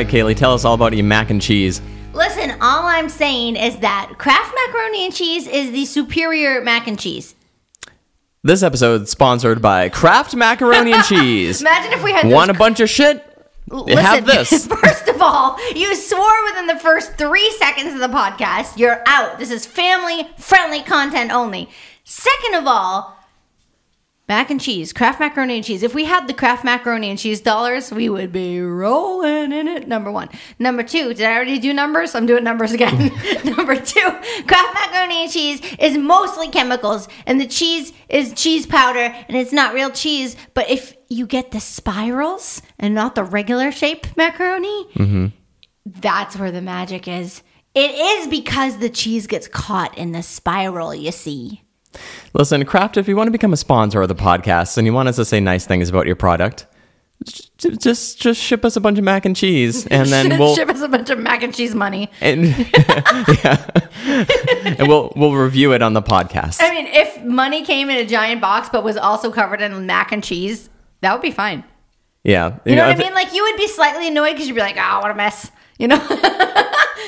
Right, Kaylee, tell us all about your mac and cheese. Listen, all I'm saying is that Kraft macaroni and cheese is the superior mac and cheese. This episode is sponsored by Kraft Macaroni and Cheese. Imagine if we had Want a bunch of shit? Listen, Have this. first of all, you swore within the first three seconds of the podcast. You're out. This is family friendly content only. Second of all, mac and cheese, Kraft macaroni and cheese. If we had the Kraft macaroni and cheese dollars, we would be rolling in it. Number one. Number two, did I already do numbers? I'm doing numbers again. Number two, Kraft macaroni and cheese is mostly chemicals, and the cheese is cheese powder, and it's not real cheese. But if you get the spirals and not the regular shape macaroni, mm-hmm. that's where the magic is. It is because the cheese gets caught in the spiral, you see. Listen, Kraft, if you want to become a sponsor of the podcast and you want us to say nice things about your product, just just ship us a bunch of mac and cheese, and then we'll ship us a bunch of mac and cheese money. and, yeah, and we'll we'll review it on the podcast. I mean, if money came in a giant box but was also covered in mac and cheese, that would be fine. Yeah, You know, what I mean? Like you would be slightly annoyed because you'd be like, "Oh, what a mess!" You know,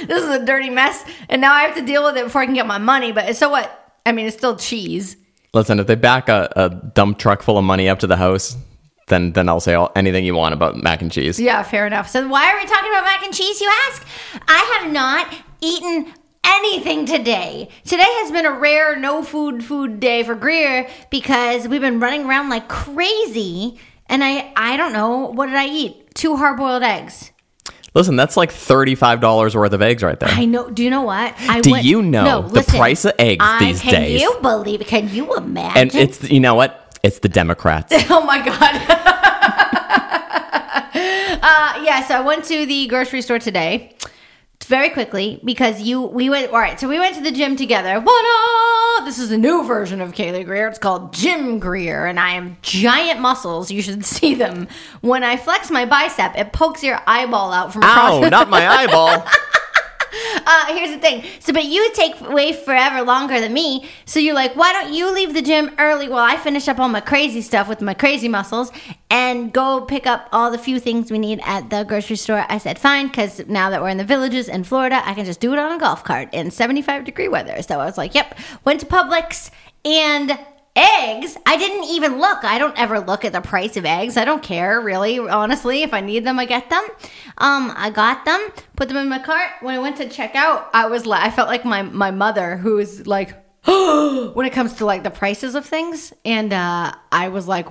this is a dirty mess, and now I have to deal with it before I can get my money. But so what? I mean, it's still cheese. Listen, if they back a, a dump truck full of money up to the house, then then I'll say all, anything you want about mac and cheese. Yeah, fair enough. So why are we talking about mac and cheese, you ask? I have not eaten anything today. Today has been a rare no food food day for Greer because we've been running around like crazy and I I don't know, what did I eat? Two hard-boiled eggs. Listen, that's like thirty five dollars worth of eggs right there. I know. Do you know what? I Do went- you know No, the listen, price of eggs I- these can days? Can you believe it? Can you imagine? and it's you know what? It's the Democrats. Oh my god. uh, yeah, so I went to the grocery store today very quickly because you we went all right. So we went to the gym together. What This is a new version of Kaylee Greer. It's called Jim Greer, and I am giant muscles. You should see them. When I flex my bicep, it pokes your eyeball out from across. Ow! Not my eyeball. Uh, here's the thing. So, but you take way forever longer than me. So you're like, why don't you leave the gym early while I finish up all my crazy stuff with my crazy muscles and go pick up all the few things we need at the grocery store? I said, fine, because now that we're in the villages in Florida, I can just do it on a golf cart in 75 degree weather. So I was like, yep. Went to Publix and eggs? I didn't even look. I don't ever look at the price of eggs. I don't care really honestly. If i need them i get them. Um i got them put them in my cart. When i went to check out i was like i felt like my my mother who's like when it comes to like the prices of things. And uh i was like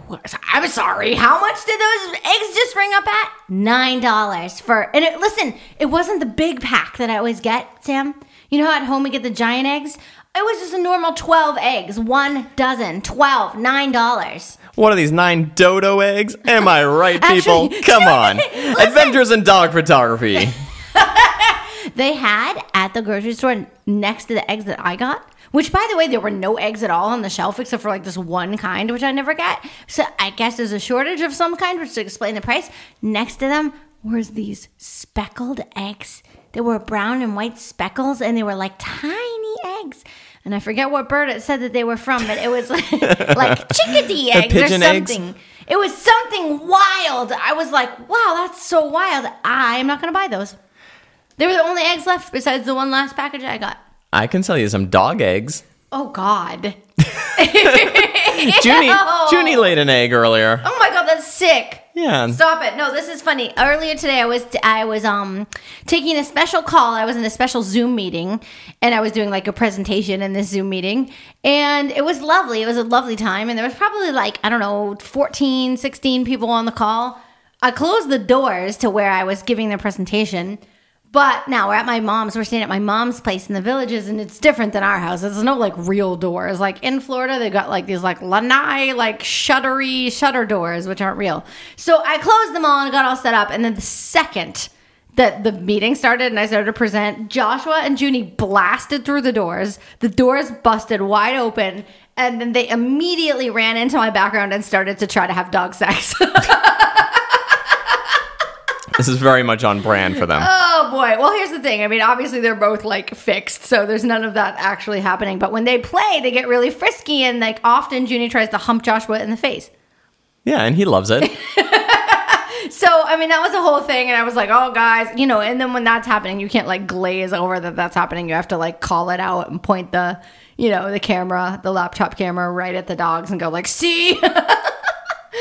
i'm sorry how much did those eggs just ring up at? Nine dollars for and it, listen it wasn't the big pack that i always get sam. You know how at home we get the giant eggs it was just a normal 12 eggs, one dozen, 12, $9. What are these nine dodo eggs? Am I right, people? Actually, Come on. listen. Adventures in dog photography. They had at the grocery store next to the eggs that I got, which by the way, there were no eggs at all on the shelf except for like this one kind, which I never get. So I guess there's a shortage of some kind, which to explain the price. Next to them was these speckled eggs. They were brown and white speckles, and they were like tiny eggs. And I forget what bird it said that they were from, but it was like, like chickadee eggs or pigeon eggs? something. It was something wild. I was like, wow, that's so wild. I'm not going to buy those. They were the only eggs left besides the one last package I got. I can sell you some dog eggs. Oh, God. Junie, Junie laid an egg earlier. Oh, my God, that's sick. Yeah. Stop it. No, this is funny. Earlier today I was I was um taking a special call. I was in a special Zoom meeting and I was doing like a presentation in this Zoom meeting and it was lovely. It was a lovely time and there was probably like I don't know 14, 16 people on the call. I closed the doors to where I was giving the presentation. But now we're at my mom's. We're staying at my mom's place in the villages, and it's different than our house. There's no like real doors. Like in Florida, they got like these like lanai, like shuttery shutter doors, which aren't real. So I closed them all and got all set up. And then the second that the meeting started and I started to present, Joshua and Junie blasted through the doors. The doors busted wide open, and then they immediately ran into my background and started to try to have dog sex. This is very much on brand for them. Oh boy. Well, here's the thing. I mean, obviously they're both like fixed, so there's none of that actually happening. But when they play, they get really frisky, and like often Junie tries to hump Joshua in the face. Yeah, and he loves it. So I mean, that was the whole thing, and I was like, "Oh, guys, you know." And then when that's happening, you can't like glaze over that that's happening. You have to like call it out and point the, you know, the camera, the laptop camera, right at the dogs and go like, "See."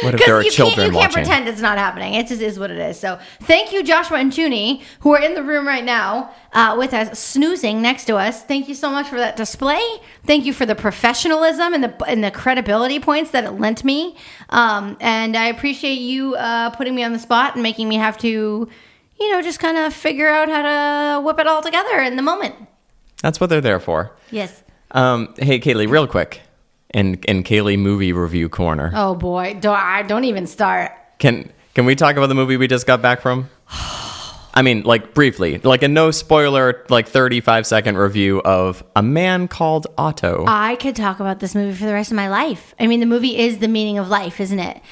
What if there are you children can't, you can't pretend it's not happening. It just is what it is. So thank you, Joshua and Junie, who are in the room right now uh, with us, snoozing next to us. Thank you so much for that display. Thank you for the professionalism and the and the credibility points that it lent me. Um, and I appreciate you uh, putting me on the spot and making me have to, you know, just kind of figure out how to whip it all together in the moment. That's what they're there for. Yes. Um, hey, Kaylee, real quick, in in Kaylee movie review corner, Oh boy, don't I don't even start. can can we talk about the movie we just got back from? I mean, like briefly, like a no spoiler, like thirty five second review of a man called Otto. I could talk about this movie for the rest of my life. I mean, the movie is the meaning of life, isn't it?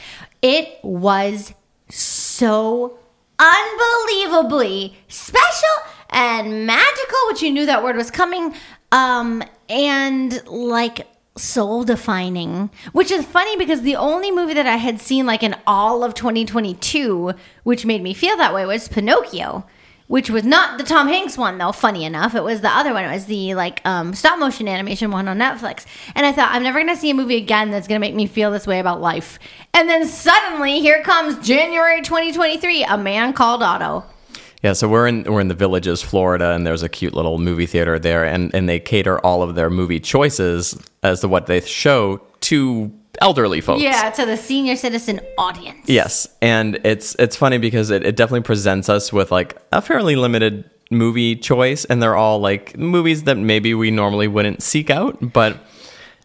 It was so unbelievably special and magical, which you knew that word was coming, um, and like soul defining, which is funny because the only movie that I had seen like in all of 2022, which made me feel that way, was Pinocchio which was not the Tom Hanks one though. Funny enough, it was the other one. It was the like um, stop motion animation one on Netflix. And I thought I'm never gonna see a movie again that's gonna make me feel this way about life. And then suddenly here comes January 2023, A Man Called Otto. Yeah, so we're in we're in the Villages, Florida, and there's a cute little movie theater there, and and they cater all of their movie choices as to what they show to elderly folks. Yeah, to the senior citizen audience. Yes, and it's it's funny because it, it definitely presents us with like a fairly limited movie choice, and they're all like movies that maybe we normally wouldn't seek out, but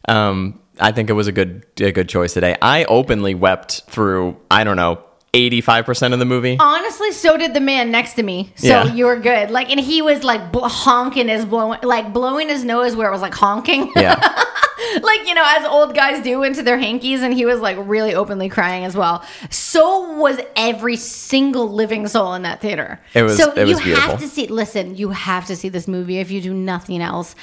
um, I think it was a good a good choice today. I openly wept through I don't know eighty five percent of the movie. Honestly, so did the man next to me. So Yeah. you were good. Like, and he was like bl- honking his blowing, like blowing his nose where it was like honking. Yeah, like you know as old guys do into their hankies and he was like really openly crying as well so was every single living soul in that theater It was- so it was you beautiful. have to see listen you have to see this movie if you do nothing else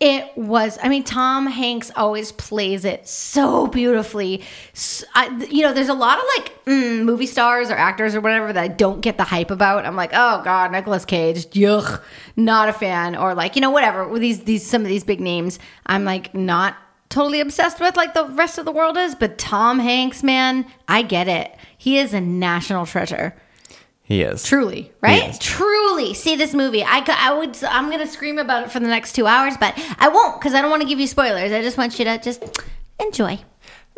it was i mean tom hanks always plays it so beautifully S I you know there's a lot of like mm, movie stars or actors or whatever that i don't get the hype about i'm like oh god Nicolas cage yuck not a fan or like you know whatever these these some of these big names i'm like not totally obsessed with like the rest of the world is, but Tom Hanks, man, I get it. He is a national treasure. He is. Truly, right? Truly. See this movie. I, I would I'm going to scream about it for the next 2 hours, but I won't cuz I don't want to give you spoilers. I just want you to just enjoy.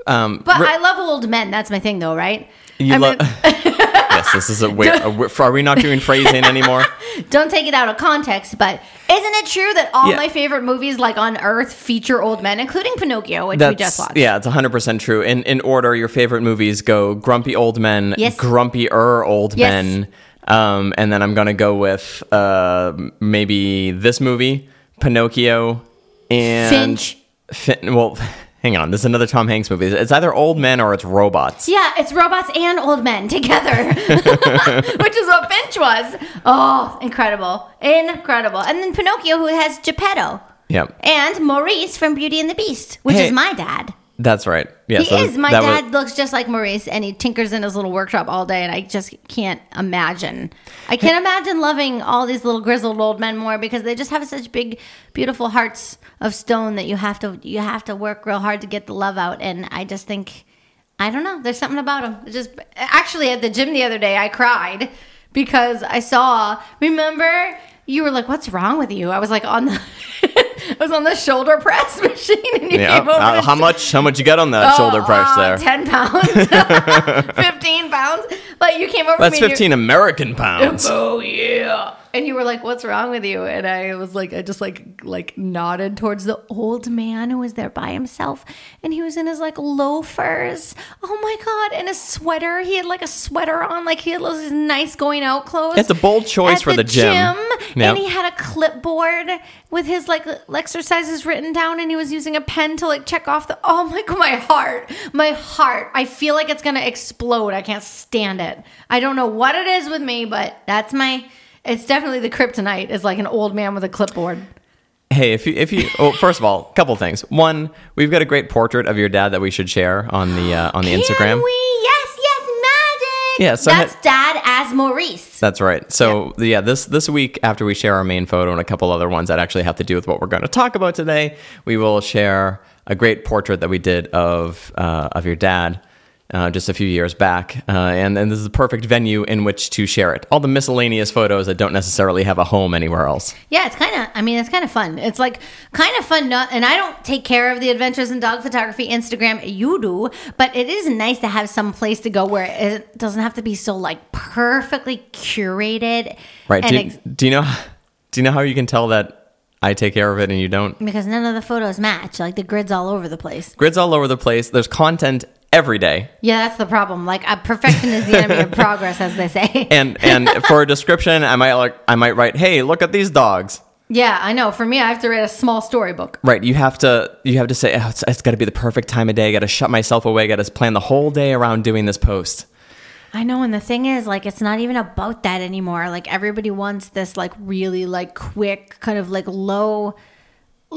Um, But re- I love old men. That's my thing though, right? you I lo- mean- yes, this is a weird. Are we not doing phrasing anymore? Don't take it out of context, but isn't it true that all Yeah. my favorite movies like on earth feature old men, including Pinocchio, which we just watched? Yeah, it's 100% true. In in order, your favorite movies go Grumpy Old Men, Yes. Grumpier Old Yes. Men, um, and then I'm going to go with uh, maybe this movie, Pinocchio, and. Finch. Fin- well, hang on. This is another Tom Hanks movie. It's either Old Men or it's Robots. Yeah, it's robots and old men together, which is what Finch was. Oh, incredible. Incredible. And then Pinocchio, who has Geppetto. Yeah, And Maurice from Beauty and the Beast, which Hey. is my dad. That's right. Yeah, He so is. My that was- dad looks just like Maurice, and he tinkers in his little workshop all day, and I just can't imagine. I can't imagine loving all these little grizzled old men more because they just have such big, beautiful hearts of stone that you have to you have to work real hard to get the love out. And I just think, I don't know, there's something about them. It's just actually at the gym the other day, I cried because I saw. Remember, you were like, "What's wrong with you?" I was like on the. I was on the shoulder press machine, and you yeah. came over. Uh, how much? How much you got on that shoulder Oh, press uh, there? 10 pounds, 15 pounds. But you came over That's me. 15 American pounds. Oh, yeah. And you were like, what's wrong with you? And I was like, I just like, like nodded towards the old man who was there by himself. And he was in his like loafers. Oh my God. And a sweater. He had like a sweater on. Like he had his nice going out clothes. It's a bold choice for the gym. Yep. Yep. And he had a clipboard with his like exercises written down and he was using a pen to like check off the oh my god my heart my heart. I feel like it's gonna explode. I can't stand it. I don't know what it is with me but that's my it's definitely the kryptonite is like an old man with a clipboard. Hey, if you if you oh, first of all, couple things. One, we've got a great portrait of your dad that we should share on the uh, on the Can Instagram. we? Yes Yeah, so that's had- dad as Maurice. That's right. So yeah, this this week after we share our main photo and a couple other ones that actually have to do with what we're going to talk about today, we will share a great portrait that we did of uh, of your dad. Uh, just a few years back, uh, and, and this is the perfect venue in which to share it. All the miscellaneous photos that don't necessarily have a home anywhere else. Yeah, it's kind of. I mean, it's kind of fun. It's like kind of fun. Not, and I don't take care of the Adventures in Dog Photography Instagram. You do, but it is nice to have some place to go where it doesn't have to be so like perfectly curated. Right? Do you, ex- do you know? Do you know how you can tell that I take care of it and you don't? because none of the photos match. Like the grids all over the place. Grids all over the place. There's content every day. Yeah, that's the problem. Like uh, perfection is the enemy of progress, as they say. And and for a description, I might like I might write, "Hey, look at these dogs." yeah, I know. For me, I have to write a small storybook. Right, you have to you have to say oh, it's, it's got to be the perfect time of day. Got to shut myself away. Got to plan the whole day around doing this post. I know, and the thing is, like, it's not even about that anymore. Like, everybody wants this, like, really, like, quick, kind of like low,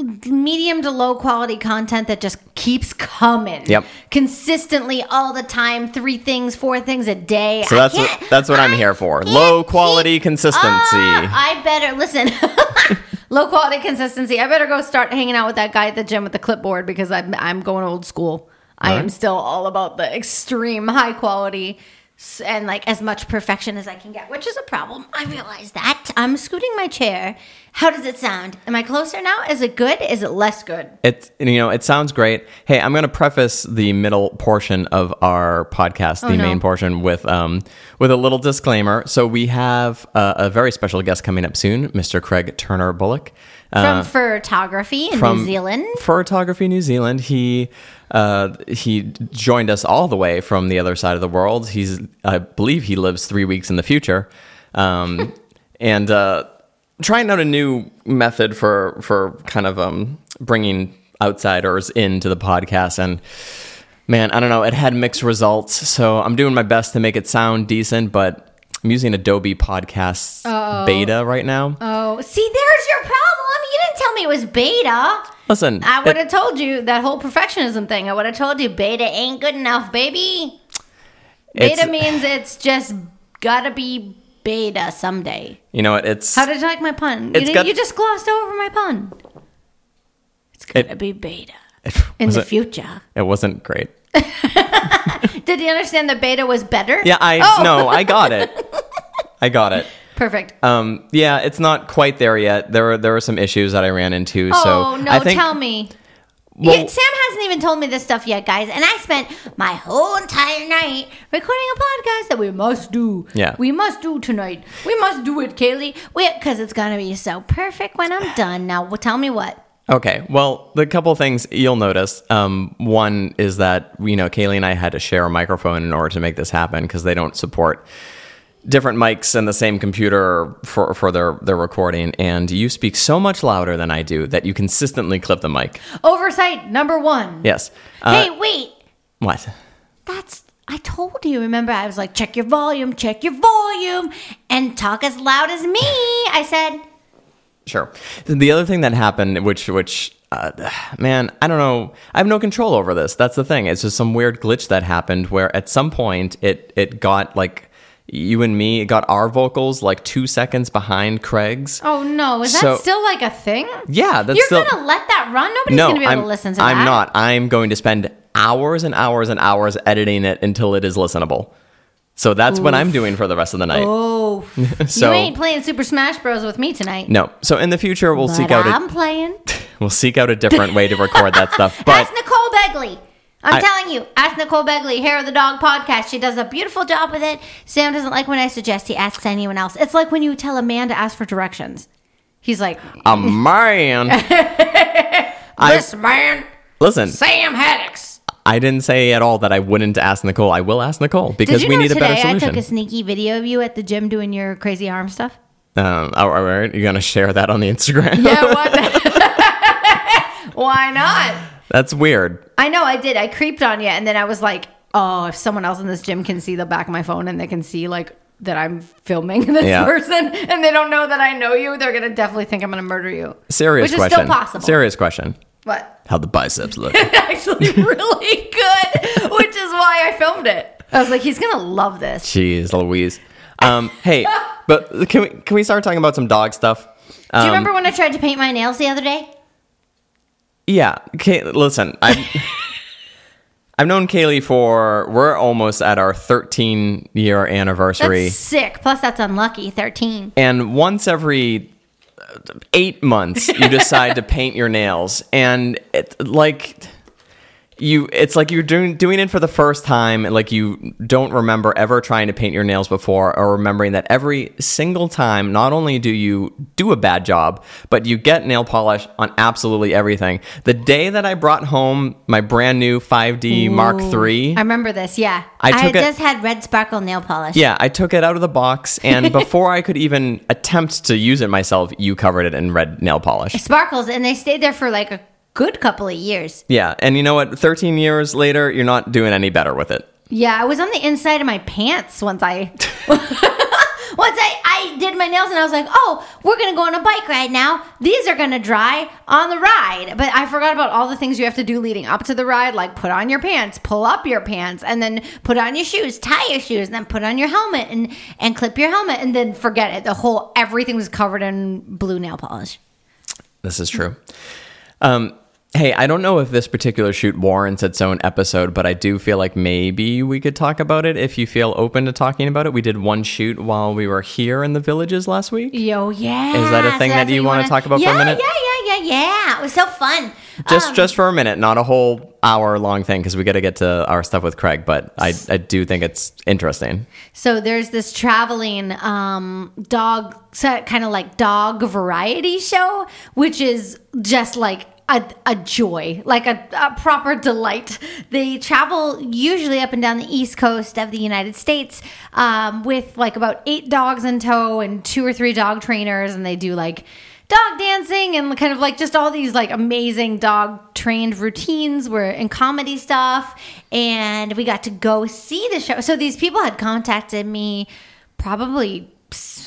medium to low quality content that just keeps coming. Yep. Consistently all the time, three things, four things a day. So I that's what, that's what I'm here for. Low quality keep- consistency. Ah, I better listen. Low quality consistency. I better go start hanging out with that guy at the gym with the clipboard because I'm I'm going old school. I am still all about the extreme high quality and like as much perfection as I can get, which is a problem. I realize that. I'm scooting my chair. How does it sound? Am I closer now? Is it good? Is it less good? It you know it sounds great. Hey, I'm going to preface the middle portion of our podcast, the Oh, no. main portion, with um with a little disclaimer. So we have uh, a very special guest coming up soon, Mr. Craig Turner Bullock. From Uh, photography in from New Zealand. Photography New Zealand. He uh, he joined us all the way from the other side of the world. He's I believe he lives three weeks in the future, um, and uh, trying out a new method for for kind of um, bringing outsiders into the podcast and. Man, I don't know. It had mixed results, so I'm doing my best to make it sound decent, but I'm using Adobe Podcasts beta right now. Oh, see, there's your problem. Didn't tell me it was beta. Listen, I would have told you that whole perfectionism thing. I would have told you beta ain't good enough, baby. It's- Beta means it's just gotta be beta someday. you know what? It's How did you like my pun? You, got- you just glossed over my pun. It's gonna It- be beta in the future. It wasn't great. Did you understand that beta was better? Yeah, I Oh, no, I got it. I got it. Perfect. Um, yeah, it's not quite there yet. There were there were some issues that I ran into. so oh no! I think, tell me. Well- Yeah, Sam hasn't even told me this stuff yet, guys, and I spent my whole entire night recording a podcast that we must do. Yeah. we must do tonight. We must do it, Kaylee. because it's gonna be so perfect when I'm done. Now, well, tell me what. Okay, well, the couple things you'll notice. Um, one is that you know Kaylee and I had to share a microphone in order to make this happen because they don't support different mics and the same computer for for their their recording. And you speak so much louder than I do that you consistently clip the mic. Oversight number one. Yes. Uh, hey, wait. What? That's. I told you. Remember, I was like, check your volume, check your volume, and talk as loud as me. I said. Sure. The other thing that happened, which which uh, man, I don't know. I have no control over this. That's the thing. It's just some weird glitch that happened where at some point it it got like you and me. Got our vocals like two seconds behind Craig's. Oh no! Is that still like a thing? Yeah, that's You're still. gonna let that run? Nobody's no, gonna be able I'm, to listen to that. I'm not. I'm going to spend hours and hours and hours editing it until it is listenable. So that's what I'm doing for the rest of the night. Oh, So- you ain't playing Super Smash Bros with me tonight. No. So in the future we'll but seek out I'm a playing. we'll seek out a different way to record that stuff. But ask Nicole Begley. I'm I- telling you, ask Nicole Begley, Hair of the Dog podcast. She does a beautiful job with it. Sam doesn't like when I suggest he asks anyone else. It's like when you tell a man to ask for directions. He's like, a man. I this man, listen. Sam Haddix. I didn't say at all that I wouldn't ask Nicole. I will ask Nicole because we need a better I took a sneaky video of you at the gym doing your crazy arm stuff? um, all right, you're gonna share that on the Instagram. Yeah, what? Why not? That's weird. I know I did. I creeped on you, and then I was like, "Oh, if someone else in this gym can see the back of my phone and they can see like that I'm filming this Yeah. person, and they don't know that I know you, they're gonna definitely think I'm gonna murder you." Serious which is question. still possible. Serious question. What? How the biceps look? Actually, really good, which is why I filmed it. I was like, he's gonna love this. Jeez, Louise. Um, hey, but can we can we start talking about some dog stuff? Do Um, you remember when I tried to paint my nails the other day? Yeah. Okay, listen, I've I've known Kaylee for we're almost at our 13 year anniversary, That's sick. Plus, that's unlucky. Thirteen. and once every uh, eight months you decide to paint your nails, and it like you it's like you're doing doing it for the first time and like you don't remember ever trying to paint your nails before or remembering that every single time not only do you do a bad job but you get nail polish on absolutely everything the day that i brought home my brand new 5d mark iii I remember this. Yeah, I it- just had red sparkle nail polish. yeah i took it out of the box and before i could even attempt to use it myself you covered it in red nail polish sparkles, and they stayed there for like a good couple of years. yeah and you know what 13 years later you're not doing any better with it Yeah, I was on the inside of my pants once I once I, I did my nails and I was like, oh, we're gonna go on a bike ride now. These are gonna dry on the ride. But I forgot about all the things you have to do leading up to the ride, like put on your pants, pull up your pants, and then put on your shoes, tie your shoes, and then put on your helmet and and clip your helmet, and then forget it. The whole everything was covered in blue nail polish. This is true. Um, hey, I don't know if this particular shoot warrants its own episode, but I do feel like maybe we could talk about it if you feel open to talking about it. We did one shoot while we were here in the villages last week. Yo, yeah. Is that a thing that you wanna talk about for a yeah, minute? Yeah, yeah, yeah, yeah. It was so fun. Just Um, just for a minute, not a whole hour long thing because we got to get to our stuff with Craig, but I, I do think it's interesting. So there's this traveling um, dog set, kind of like dog variety show, which is just like a, a joy, like a, a proper delight. They travel usually up and down the east coast of the United States um, with like about eight dogs in tow and two or three dog trainers, and they do like dog dancing and kind of like just all these like amazing dog trained routines were in comedy stuff and we got to go see the show so these people had contacted me probably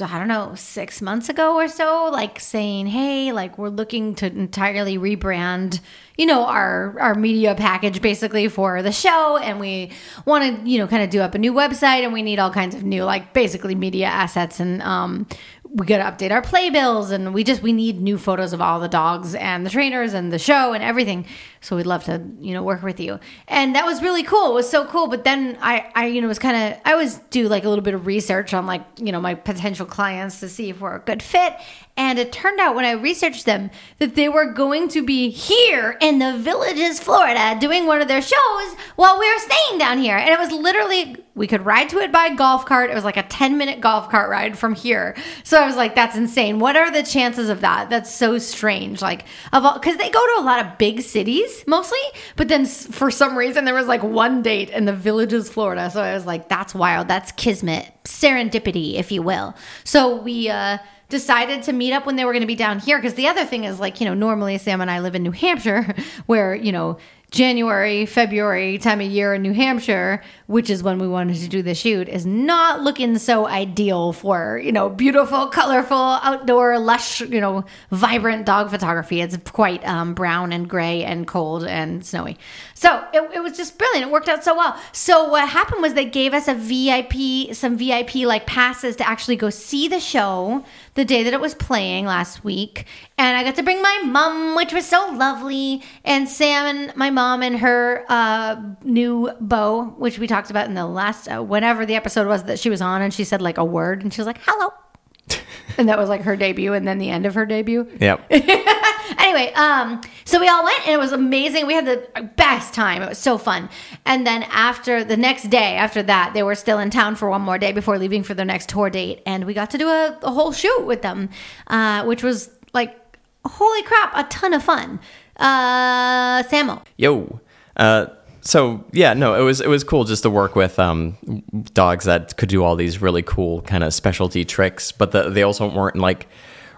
I don't know, six months ago or so, like saying, "Hey, like we're looking to entirely rebrand, you know, our our media package basically for the show, and we want to, you know, kind of do up a new website, and we need all kinds of new, like basically media assets, and um, we got to update our playbills, and we just we need new photos of all the dogs and the trainers and the show and everything. So we'd love to, you know, work with you, and that was really cool. It was so cool. But then I, I, you know, was kind of I always do like a little bit of research on like you know my potential clients to see if we're a good fit. And it turned out when I researched them that they were going to be here in the Villages, Florida, doing one of their shows while we were staying down here. And it was literally, we could ride to it by golf cart. It was like a 10 minute golf cart ride from here. So I was like, that's insane. What are the chances of that? That's so strange. Like, of all, because they go to a lot of big cities mostly, but then for some reason there was like one date in the Villages, Florida. So I was like, that's wild. That's kismet, serendipity, if you will. So we, uh, decided to meet up when they were going to be down here because the other thing is like you know normally sam and i live in new hampshire where you know january february time of year in new hampshire which is when we wanted to do the shoot is not looking so ideal for you know beautiful colorful outdoor lush you know vibrant dog photography. It's quite um, brown and gray and cold and snowy so it, it was just brilliant it worked out so well so what happened was they gave us a vip some vip like passes to actually go see the show the day that it was playing last week. And I got to bring my mom, which was so lovely. And Sam and my mom and her uh, new beau, which we talked about in the last, uh, whenever the episode was that she was on, and she said like a word, and she was like, hello. And that was like her debut, and then the end of her debut. Yep. anyway, um, so we all went and it was amazing. We had the best time. It was so fun. And then after the next day, after that, they were still in town for one more day before leaving for their next tour date, and we got to do a, a whole shoot with them, uh, which was like, holy crap, a ton of fun. Uh, Samo. Yo. Uh, so yeah, no, it was it was cool just to work with um, dogs that could do all these really cool kind of specialty tricks, but the, they also weren't like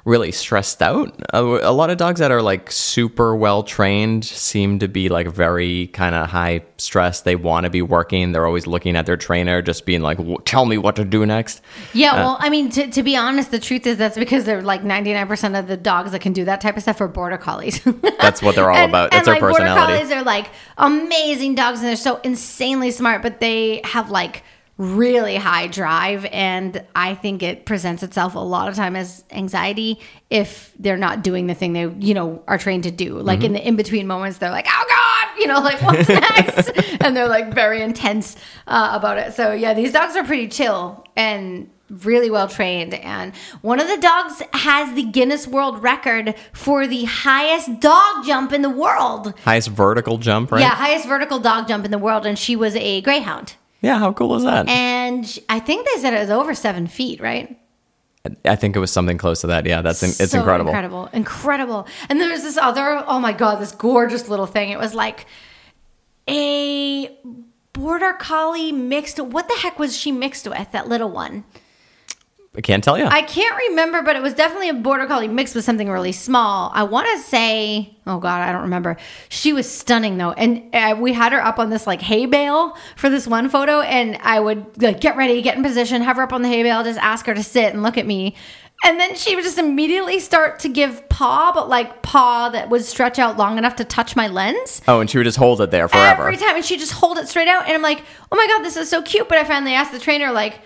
really stressed out. A, a lot of dogs that are like super well trained seem to be like very kind of high stress. They want to be working. They're always looking at their trainer, just being like, "W- "Tell me what to do next." Yeah, uh, well, I mean, to, to be honest, the truth is that's because they're like 99% of the dogs that can do that type of stuff are border collies. That's what they're all and, about. And It's their like personality. border collies are like amazing dogs and they're so insanely smart, but they have like really high drive. And I think it presents itself a lot of time as anxiety if they're not doing the thing they, you know, are trained to do. Like Mm-hmm. in the in between moments, they're like, oh God, you know, like what's next? and they're like very intense uh, about it. So yeah, these dogs are pretty chill and really well trained. And one of the dogs has the Guinness World Record for the highest dog jump in the world. Highest vertical jump, right? Yeah, highest vertical dog jump in the world. And she was a greyhound. Yeah, how cool is that? And I think they said it was over seven feet, right? I think it was something close to that. Yeah, that's in, it's So incredible. Incredible. Incredible. And there was this other, oh my God, this gorgeous little thing. It was like a border collie mixed. What the heck was she mixed with, that little one? I can't tell you. I can't remember, but it was definitely a border collie mixed with something really small. I want to say, oh god, I don't remember. She was stunning though, and uh, we had her up on this like hay bale for this one photo, and I would like get ready, get in position, have her up on the hay bale, just ask her to sit and look at me. And then she would just immediately start to give paw, but like paw that would stretch out long enough to touch my lens oh, and she would just hold it there forever. every time, and she just hold it straight out, and I'm like, oh my god, this is so cute. But I finally asked the trainer, like,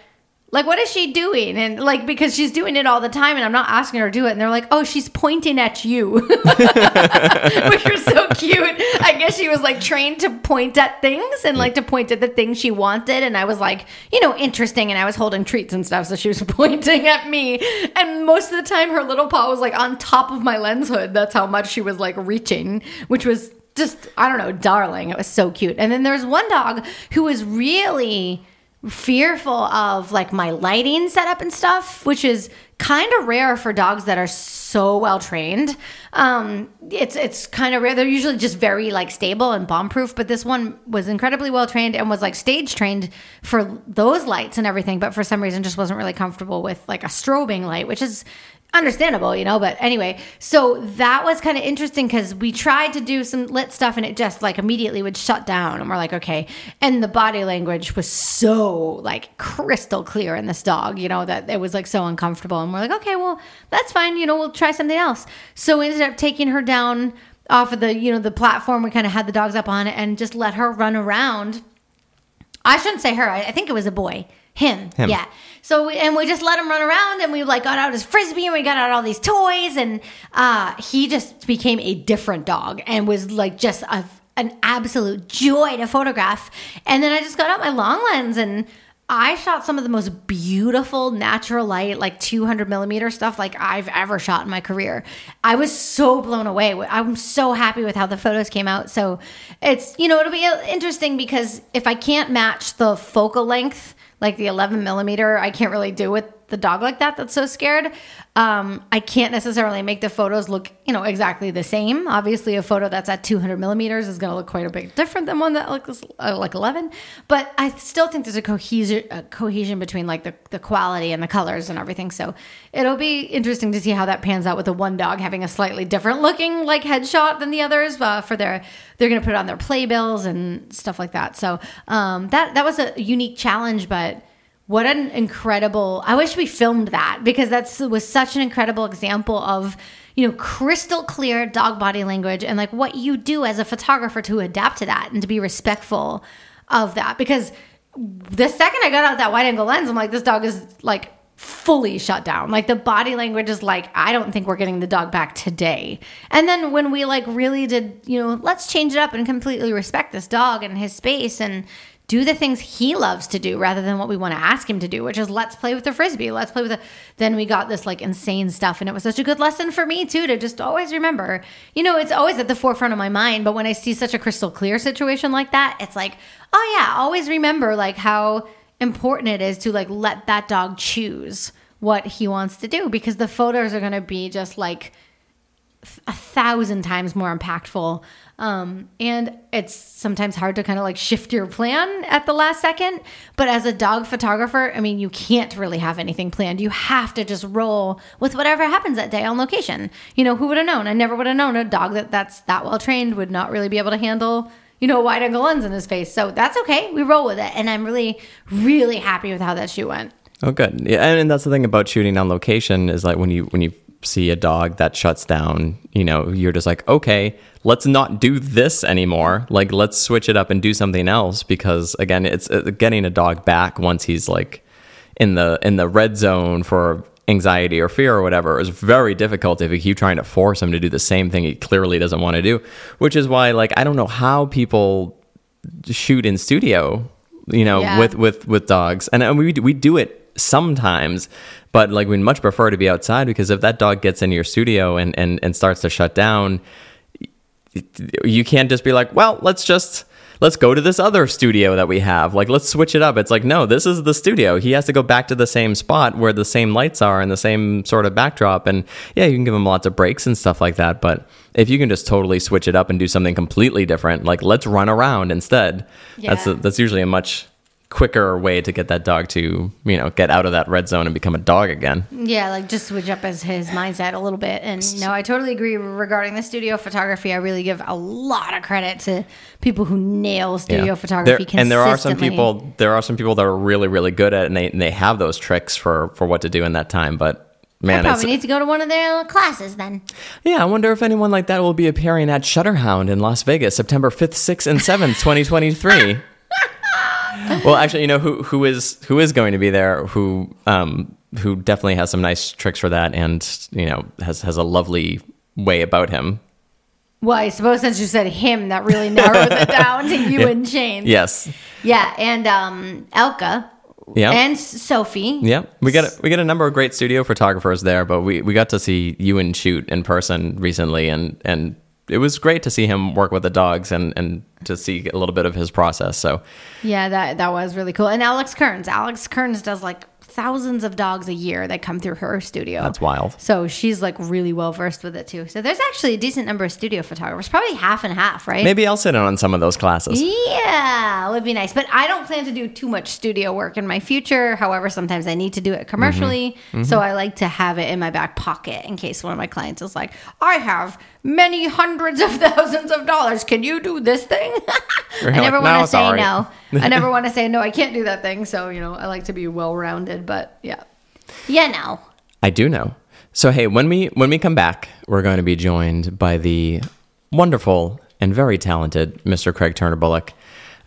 like what is she doing? And like because she's doing it all the time, and I'm not asking her to do it, and they're like, oh, she's pointing at you, which was so cute. I guess she was like trained to point at things and like to point at the things she wanted, and I was like, you know, interesting, and I was holding treats and stuff, so she was pointing at me, and most of the time her little paw was like on top of my lens hood. That's how much she was like reaching, which was just I don't know, darling. It was so cute. And then there's one dog who was really fearful of like my lighting setup and stuff, which is kind of rare for dogs that are so well trained. Um, it's it's kind of rare. They're usually just very like stable and bomb proof, but this one was incredibly well trained and was like stage trained for those lights and everything, but for some reason just wasn't really comfortable with like a strobing light, which is understandable, you know. But anyway, so that was kind of interesting because we tried to do some lit stuff and it just like immediately would shut down. And we're like, okay. And the body language was so like crystal clear in this dog, you know, that it was like so uncomfortable. And we're like, okay, well, that's fine. You know, we'll try something else. So we ended up taking her down off of the, you know, the platform we kind of had the dogs up on and just let her run around. I shouldn't say her. I, I think it was a boy. Him. Him. Yeah. So we, and we just let him run around and we like got out his frisbee and we got out all these toys and uh, he just became a different dog and was like just a, an absolute joy to photograph. And then I just got out my long lens and I shot some of the most beautiful natural light, like 200 millimeter stuff, like I've ever shot in my career. I was so blown away. I'm so happy with how the photos came out. So it's, you know, it'll be interesting because if I can't match the focal length, like the 11 millimeter, I can't really do with the dog like that that's so scared. Um, I can't necessarily make the photos look, you know, exactly the same. Obviously, a photo that's at 200 millimeters is going to look quite a bit different than one that looks uh, like 11. But I still think there's a cohesion, a cohesion between like the, the quality and the colors and everything. So it'll be interesting to see how that pans out with the one dog having a slightly different looking like headshot than the others uh, for their they're going to put it on their playbills and stuff like that. So um, that that was a unique challenge, but what an incredible i wish we filmed that because that's was such an incredible example of you know crystal clear dog body language and like what you do as a photographer to adapt to that and to be respectful of that. Because the second i got out that wide angle lens i'm like this dog is like fully shut down. Like the body language is like i don't think we're getting the dog back today. And then when we like really did you know let's change it up and completely respect this dog and his space and do the things he loves to do rather than what we want to ask him to do, which is let's play with the frisbee, let's play with the. Then we got this like insane stuff, and it was such a good lesson for me too to just always remember. You know, it's always at the forefront of my mind, but when I see such a crystal clear situation like that, it's like, oh yeah, always remember like how important it is to like let that dog choose what he wants to do because the photos are going to be just like a thousand times more impactful. Um, and it's sometimes hard to kind of like shift your plan at the last second. But as a dog photographer, I mean, you can't really have anything planned. You have to just roll with whatever happens that day on location. You know, who would have known? I never would have known a dog that that's that well trained would not really be able to handle you know, a wide angle lens in his face. So that's okay. We roll with it. And I'm really, really happy with how that shoot went. Oh, good. Yeah, and, and that's the thing about shooting on location is like when you when you see a dog that shuts down, you know, you're just like, okay, let's not do this anymore. Like, let's switch it up and do something else because again, it's uh, getting a dog back once he's like in the in the red zone for anxiety or fear or whatever is very difficult if you keep trying to force him to do the same thing he clearly doesn't want to do. Which is why, like, I don't know how people shoot in studio, you know, Yeah. with with with dogs, and, and we we do it sometimes, but like we'd much prefer to be outside because if that dog gets into your studio and and and starts to shut down, you can't just be like, well, let's just let's go to this other studio that we have. Like, let's switch it up. It's like, no, this is the studio. He has to go back to the same spot where the same lights are and the same sort of backdrop. And yeah, you can give him lots of breaks and stuff like that. But if you can just totally switch it up and do something completely different, like let's run around instead. That's Yeah. a, that's usually a much quicker way to get that dog to you know get out of that red zone and become a dog again. Yeah, like just switch up his, his mindset a little bit. And no, I totally agree regarding the studio photography. I really give a lot of credit to people who nail studio Yeah. photography There- and there are some people there are some people that are really really good at it and they, and they have those tricks for for what to do in that time but man it's, probably need to go to one of their classes then. yeah i wonder if anyone like that will be appearing at shutterhound in las vegas september 5th 6th and 7th 2023 well actually you know who who is who is going to be there who um who definitely has some nice tricks for that and you know has has a lovely way about him Well, I suppose since you said him, that really narrows it down to you and Shane. yes Yeah, and um, Elke. Yeah. And Sophie. Yeah, we got a, we got a number of great studio photographers there, but we, we got to see you and shoot in person recently, and and it was great to see him work with the dogs and and to see a little bit of his process. So Yeah, that that was really cool. And Alex Cearns. Alex Cearns does like thousands of dogs a year that come through her studio. that's wild. So she's like really well versed with it too. So there's actually a decent number of studio photographers, probably half and half, right? Maybe I'll sit in on some of those classes. Yeah, would be nice. But I don't plan to do too much studio work in my future. However, sometimes I need to do it commercially. Mm-hmm. So I like to have it in my back pocket in case one of my clients is like, I have many hundreds of thousands of dollars. Can you do this thing? I never "No, want to it's say all right." no. I never want to say no, I can't do that thing. So, you know, I like to be well rounded, but yeah. Yeah, no. I do know. So hey, when we when we come back, we're going to be joined by the wonderful and very talented Mr. Craig Turner Bullock.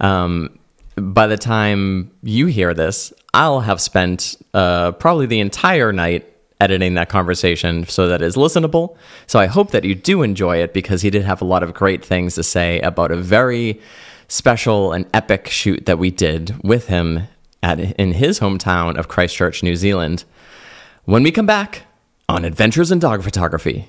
Um, by the time you hear this, I'll have spent uh, probably the entire night editing that conversation so that it's listenable. So I hope that you do enjoy it because he did have a lot of great things to say about a very special and epic shoot that we did with him at in his hometown of Christchurch, New Zealand when we come back on Adventures in Dog Photography.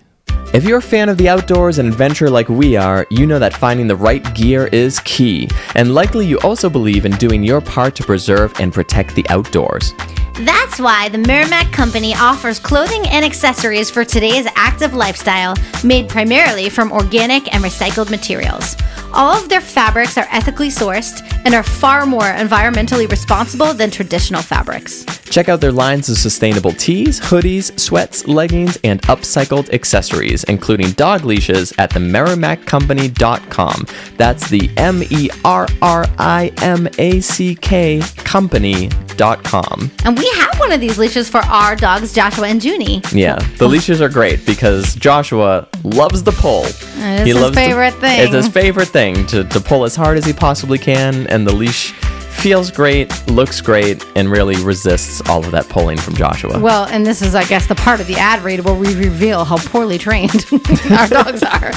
If you're a fan of the outdoors and adventure like we are, you know that finding the right gear is key. And likely you also believe in doing your part to preserve and protect the outdoors. That's why the Merrimack Company offers clothing and accessories for today's active lifestyle, made primarily from organic and recycled materials. All of their fabrics are ethically sourced and are far more environmentally responsible than traditional fabrics. Check out their lines of sustainable tees, hoodies, sweats, leggings, and upcycled accessories, including dog leashes at the merrimackcompany.com. That's the M E R R I M A C K company.com. And we have one of these leashes for our dogs, Joshua and Junie. Yeah, the oh. leashes are great because Joshua loves the pull. It's his favorite thing. It's his favorite thing to, to pull as hard as he possibly can, and the leash feels great, looks great, and really resists all of that pulling from Joshua. Well, and this is, I guess, the part of the ad read where we reveal how poorly trained our dogs are.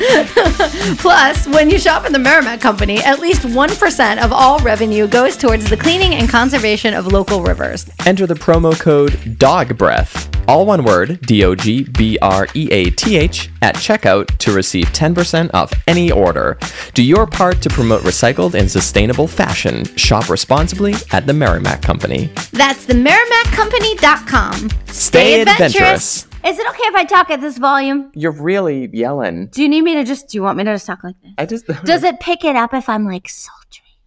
Plus, when you shop in the Merrimack Company, at least 1% of all revenue goes towards the cleaning and conservation of local rivers. Enter the promo code DOGBREATH, all one word, D O G B R E A T H, at checkout to receive 10% off any order. Do your part to promote recycled and sustainable fashion. Shop responsibly at the Merrimack Company. That's the merrimackcompany.com. Stay adventurous. Is it okay if I talk at this volume? You're really yelling. Do you need me to just? Do you want me to just talk like this? I just Does it pick it up if I'm like sultry?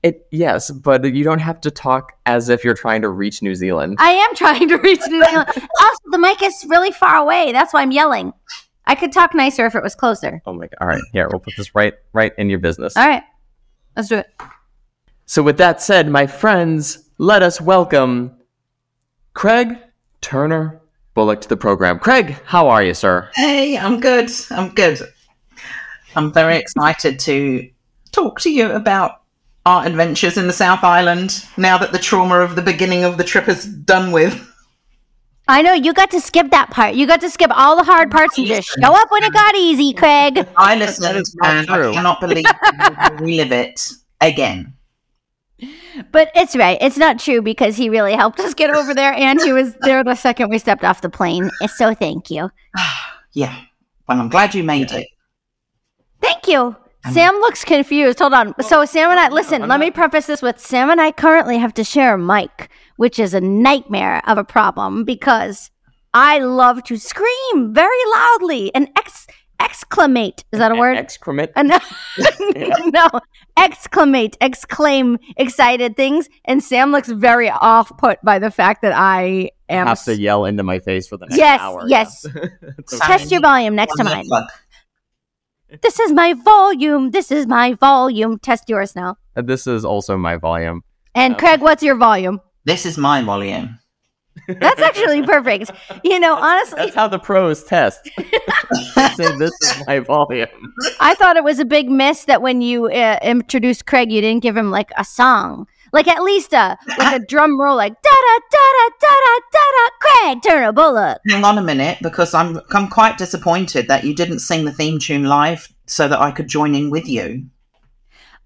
it yes, but you don't have to talk as if you're trying to reach New Zealand. I am trying to reach New Zealand. also, the mic is really far away. That's why I'm yelling. I could talk nicer if it was closer. oh my god. All right, here, we'll put this right right in your business. All right, let's do it. So with that said, my friends, let us welcome Craig Turner Bullock to the program. Craig, how are you, sir? Hey, I'm good. I'm good. I'm very excited to talk to you about our adventures in the South Island now that the trauma of the beginning of the trip is done with. I know you got to skip that part. You got to skip all the hard parts and just show up when it got easy, Craig. I listened is not and. I cannot believe I will relive it again. But it's right. It's not true because he really helped us get over there, and he was there the second we stepped off the plane. So thank you. Yeah. Well, I'm glad you made it. Thank you. Sam looks confused. Hold on. So oh, Sam and I listen, I'm let me preface this with Sam and I currently have to share a mic, which is a nightmare of a problem because I love to scream very loudly and ex exclamate. Is that a word? Excrement. Uh, no, no, exclamate, exclaim excited things. And Sam looks very off put by the fact that I am. have to yell into my face for the next Yes, hour. yes. It's Test your volume next to mine. This is my volume. This is my volume. Test yours now. okay. This is also my volume. And Um, Craig, what's your volume? This is my volume. That's actually perfect. You know, honestly, that's how the pros test. Say this is my volume. I thought it was a big miss that when you uh, introduced Craig, you didn't give him like a song, like at least a like a drum roll, like da da da da da da da Craig a bullet. Hang on a minute, because I'm I'm quite disappointed that you didn't sing the theme tune live so that I could join in with you.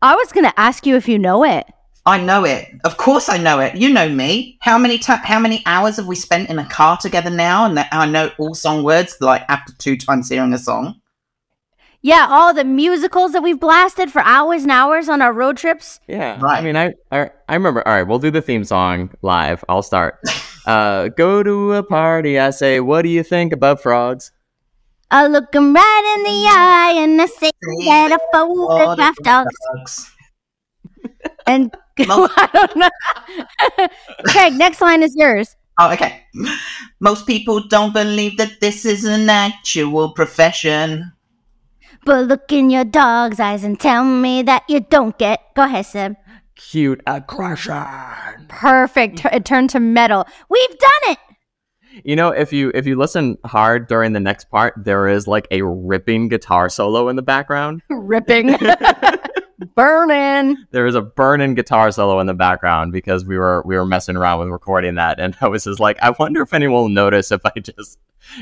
I was going to ask you if you know it. I know it. Of course, I know it. You know me. How many ti how many hours have we spent in a car together now? And that I know all song words like after two times hearing a song. Yeah, all the musicals that we've blasted for hours and hours on our road trips. Yeah. Right. I mean, I, I I remember. All right, we'll do the theme song live. I'll start. Uh, go to a party. I say, what do you think about frogs? I look 'em right in the eye and I say that a photograph dogs. Dogs. And Mo- I don't know. Craig, next line is yours. Oh, okay. Most people don't believe that this is an actual profession. But look in your dog's eyes and tell me that you don't get. Go ahead, Sim. Cute aggression. Perfect. It turned to metal. We've done it. You know, if you if you listen hard during the next part, there is like a ripping guitar solo in the background. Ripping. Burning. There is a burning guitar solo in the background because we were we were messing around with recording that, and I was just like, I wonder if anyone will notice if I just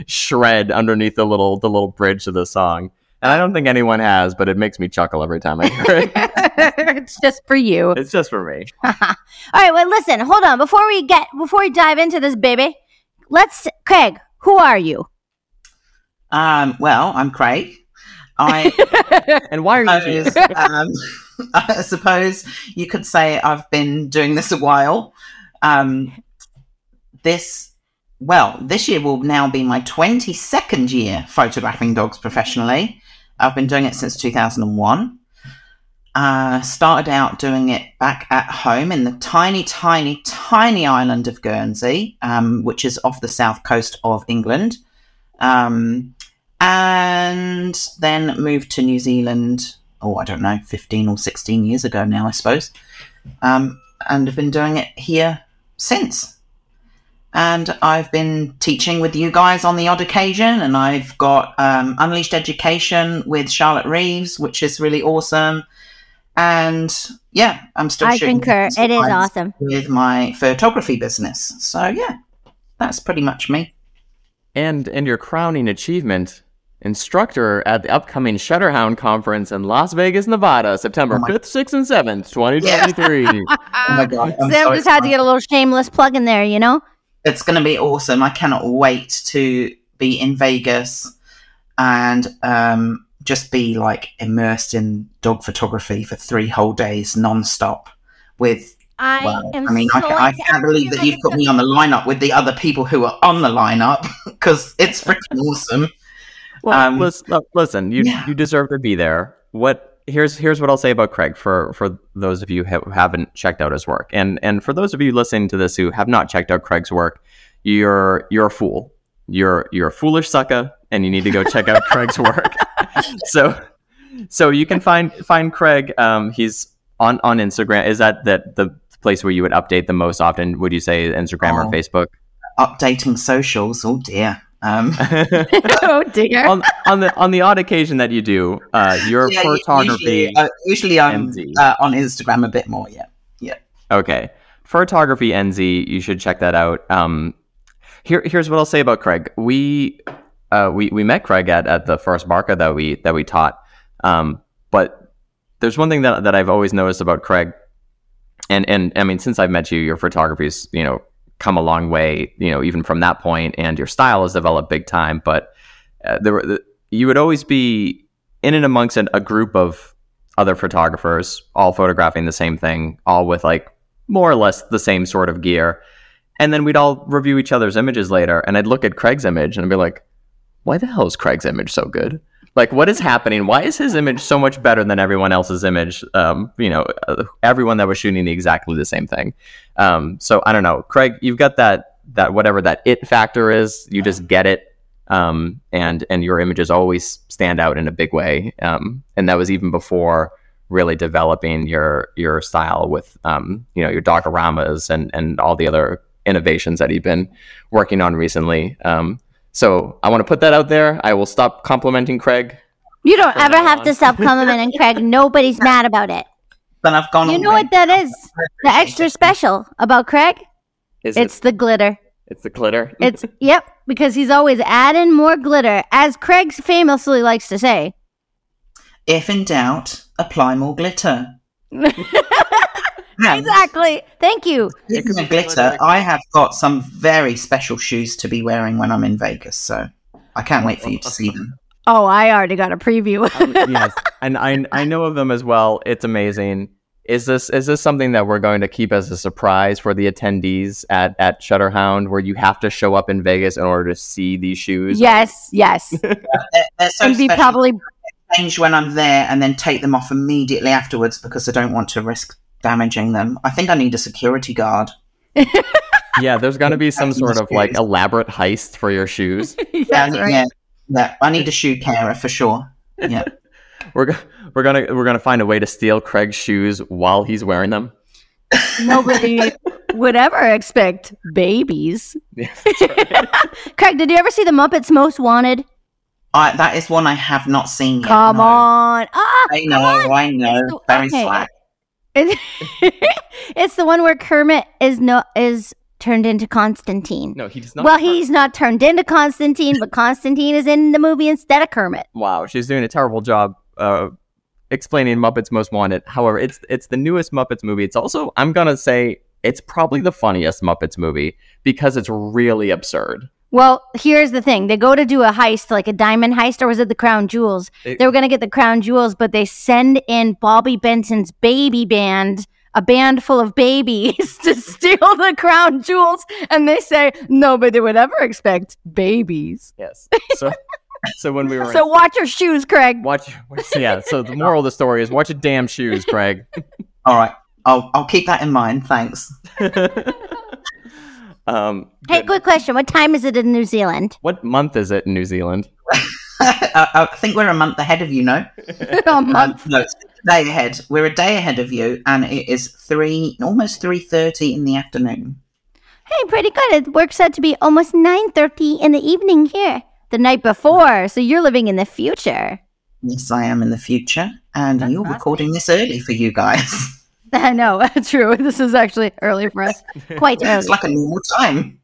shred underneath the little the little bridge of the song. And I don't think anyone has, but it makes me chuckle every time I hear it. it's just for you. it's just for me. All right, well, listen, hold on. Before we get, before we dive into this, baby, let's, Craig, who are you? Um, well, I'm Craig. I And why are you? suppose, um, I suppose you could say I've been doing this a while. Um, this, well, this year will now be my 22nd year photographing dogs professionally. I've been doing it since 2001. Uh, started out doing it back at home in the tiny, tiny, tiny island of Guernsey, um, which is off the south coast of England. Um, and then moved to New Zealand, oh, I don't know, 15 or 16 years ago now, I suppose. Um, and have been doing it here since. And I've been teaching with you guys on the odd occasion, and I've got um, Unleashed Education with Charlotte Reeves, which is really awesome. And yeah, I'm still I shooting concur. It is awesome. with my photography business. So yeah, that's pretty much me. And and your crowning achievement, instructor at the upcoming Shutterhound conference in Las Vegas, Nevada, September Oh 5th, 6th, and 7th, 2023. Oh my god, I'm Sam so just had to get a little shameless plug in there, you know? it's going to be awesome. I cannot wait to be in Vegas and um, just be like immersed in dog photography for three whole days non-stop with I well, am I mean, so I, ca- I can't believe that you've put me on the lineup with the other people who are on the lineup because it's freaking awesome. Well, Um, lis- uh, listen, you yeah. you deserve to be there. What here's here's what I'll say about Craig for for those of you who haven't checked out his work, and and for those of you listening to this who have not checked out Craig's work, you're you're a fool. You're you're a foolish sucker, and you need to go check out Craig's work. so so you can find find Craig. Um, he's on on Instagram. Is that that the place where you would update the most often? Would you say Instagram or Oh. Facebook? Updating socials. Oh dear. Um, oh dear. on on the on the odd occasion that you do, uh, your yeah, photography. Usually, uh, usually I'm uh, on Instagram a bit more. Yeah. yeah. Okay, photography NZ. You should check that out. Um, here here's what I'll say about Craig. We uh, we we met Craig at, at the first Barca that we that we taught. Um, but there's one thing that that I've always noticed about Craig, and and I mean since I've met you, your photography is you know come a long way. You know even from that point, and your style has developed big time. But uh, there were you would always be in and amongst an, a group of other photographers, all photographing the same thing, all with like more or less the same sort of gear. And then we'd all review each other's images later, and I'd look at Craig's image and I'd be like, why the hell is Craig's image so good? Like, what is happening? Why is his image so much better than everyone else's image? Um, you know, uh, everyone that was shooting the exactly the same thing. Um, so I don't know, Craig, you've got that that whatever that it factor is. You just get it, um, and and your images always stand out in a big way. Um, and that was even before really developing your your style with um, you know your docaramas and and all the other innovations that you've been working on recently. Um, so I want to put that out there. I will stop complimenting Craig. You don't ever have on. to stop complimenting Craig. Nobody's mad about it. Then I've gone. You all know what that is? The extra special about Craig? Is It's it? the glitter. It's the glitter. It's yep, because he's always adding more glitter, as Craig famously likes to say. If in doubt, apply more glitter. Exactly. Thank you. It could Speaking of be glitter, glitter. I have got some very special shoes to be wearing when I'm in Vegas, so I can't wait for you to see them. Oh, I already got a preview. Um, yes, and I I know of them as well. It's amazing. Is this is this something that we're going to keep as a surprise for the attendees at at Shutterhound, where you have to show up in Vegas in order to see these shoes? yes, yes. They're, they're so and be probably change when I'm there and then take them off immediately afterwards because I don't want to risk damaging them. I think I need a security guard. yeah. There's going to be some sort of like elaborate heist for your shoes. Yeah, That's right. yeah, yeah. I need a shoe carer for sure. Yeah. We're go- we're gonna we're gonna find a way to steal Craig's shoes while he's wearing them. nobody would ever expect babies. Yeah. Craig, did you ever see the Muppets Most Wanted? I, that is one I have not seen yet. Come no. on. Ah, I know, come on. I know. It's the- Very okay. slack. It's, it's the one where Kermit is no is turned into Constantine. no, he does not. well, he's not turned into Constantine, but Constantine is in the movie instead of Kermit. wow, she's doing a terrible job uh, explaining Muppets Most Wanted. However, it's it's the newest Muppets movie. It's also I'm gonna say it's probably the funniest Muppets movie because it's really absurd. Well, here's the thing. They go to do a heist, like a diamond heist, or was it the crown jewels? It- they were going to get the crown jewels, but they send in Bobby Benson's baby band, a band full of babies, to steal the crown jewels. And they say, nobody would ever expect babies. Yes. So so when we were So watch your shoes, Craig. watch yeah. So the moral of the story is watch your damn shoes, Craig. All right. I'll, I'll keep that in mind. Thanks. um, Hey, good. quick question. What time is it in New Zealand? What month is it in New Zealand? I, I think we're a month ahead of you, no? a Um, month. no, it's a day ahead. We're a day ahead of you, and it is three, almost three thirty in the afternoon. Hey, pretty good. It works out to be almost 9.30 in the evening here. The night before. So you're living in the future. Yes, I am in the future, and you're Fantastic. recording this early for you guys. I know. True. This is actually early for us. Quite early. it's like a normal time.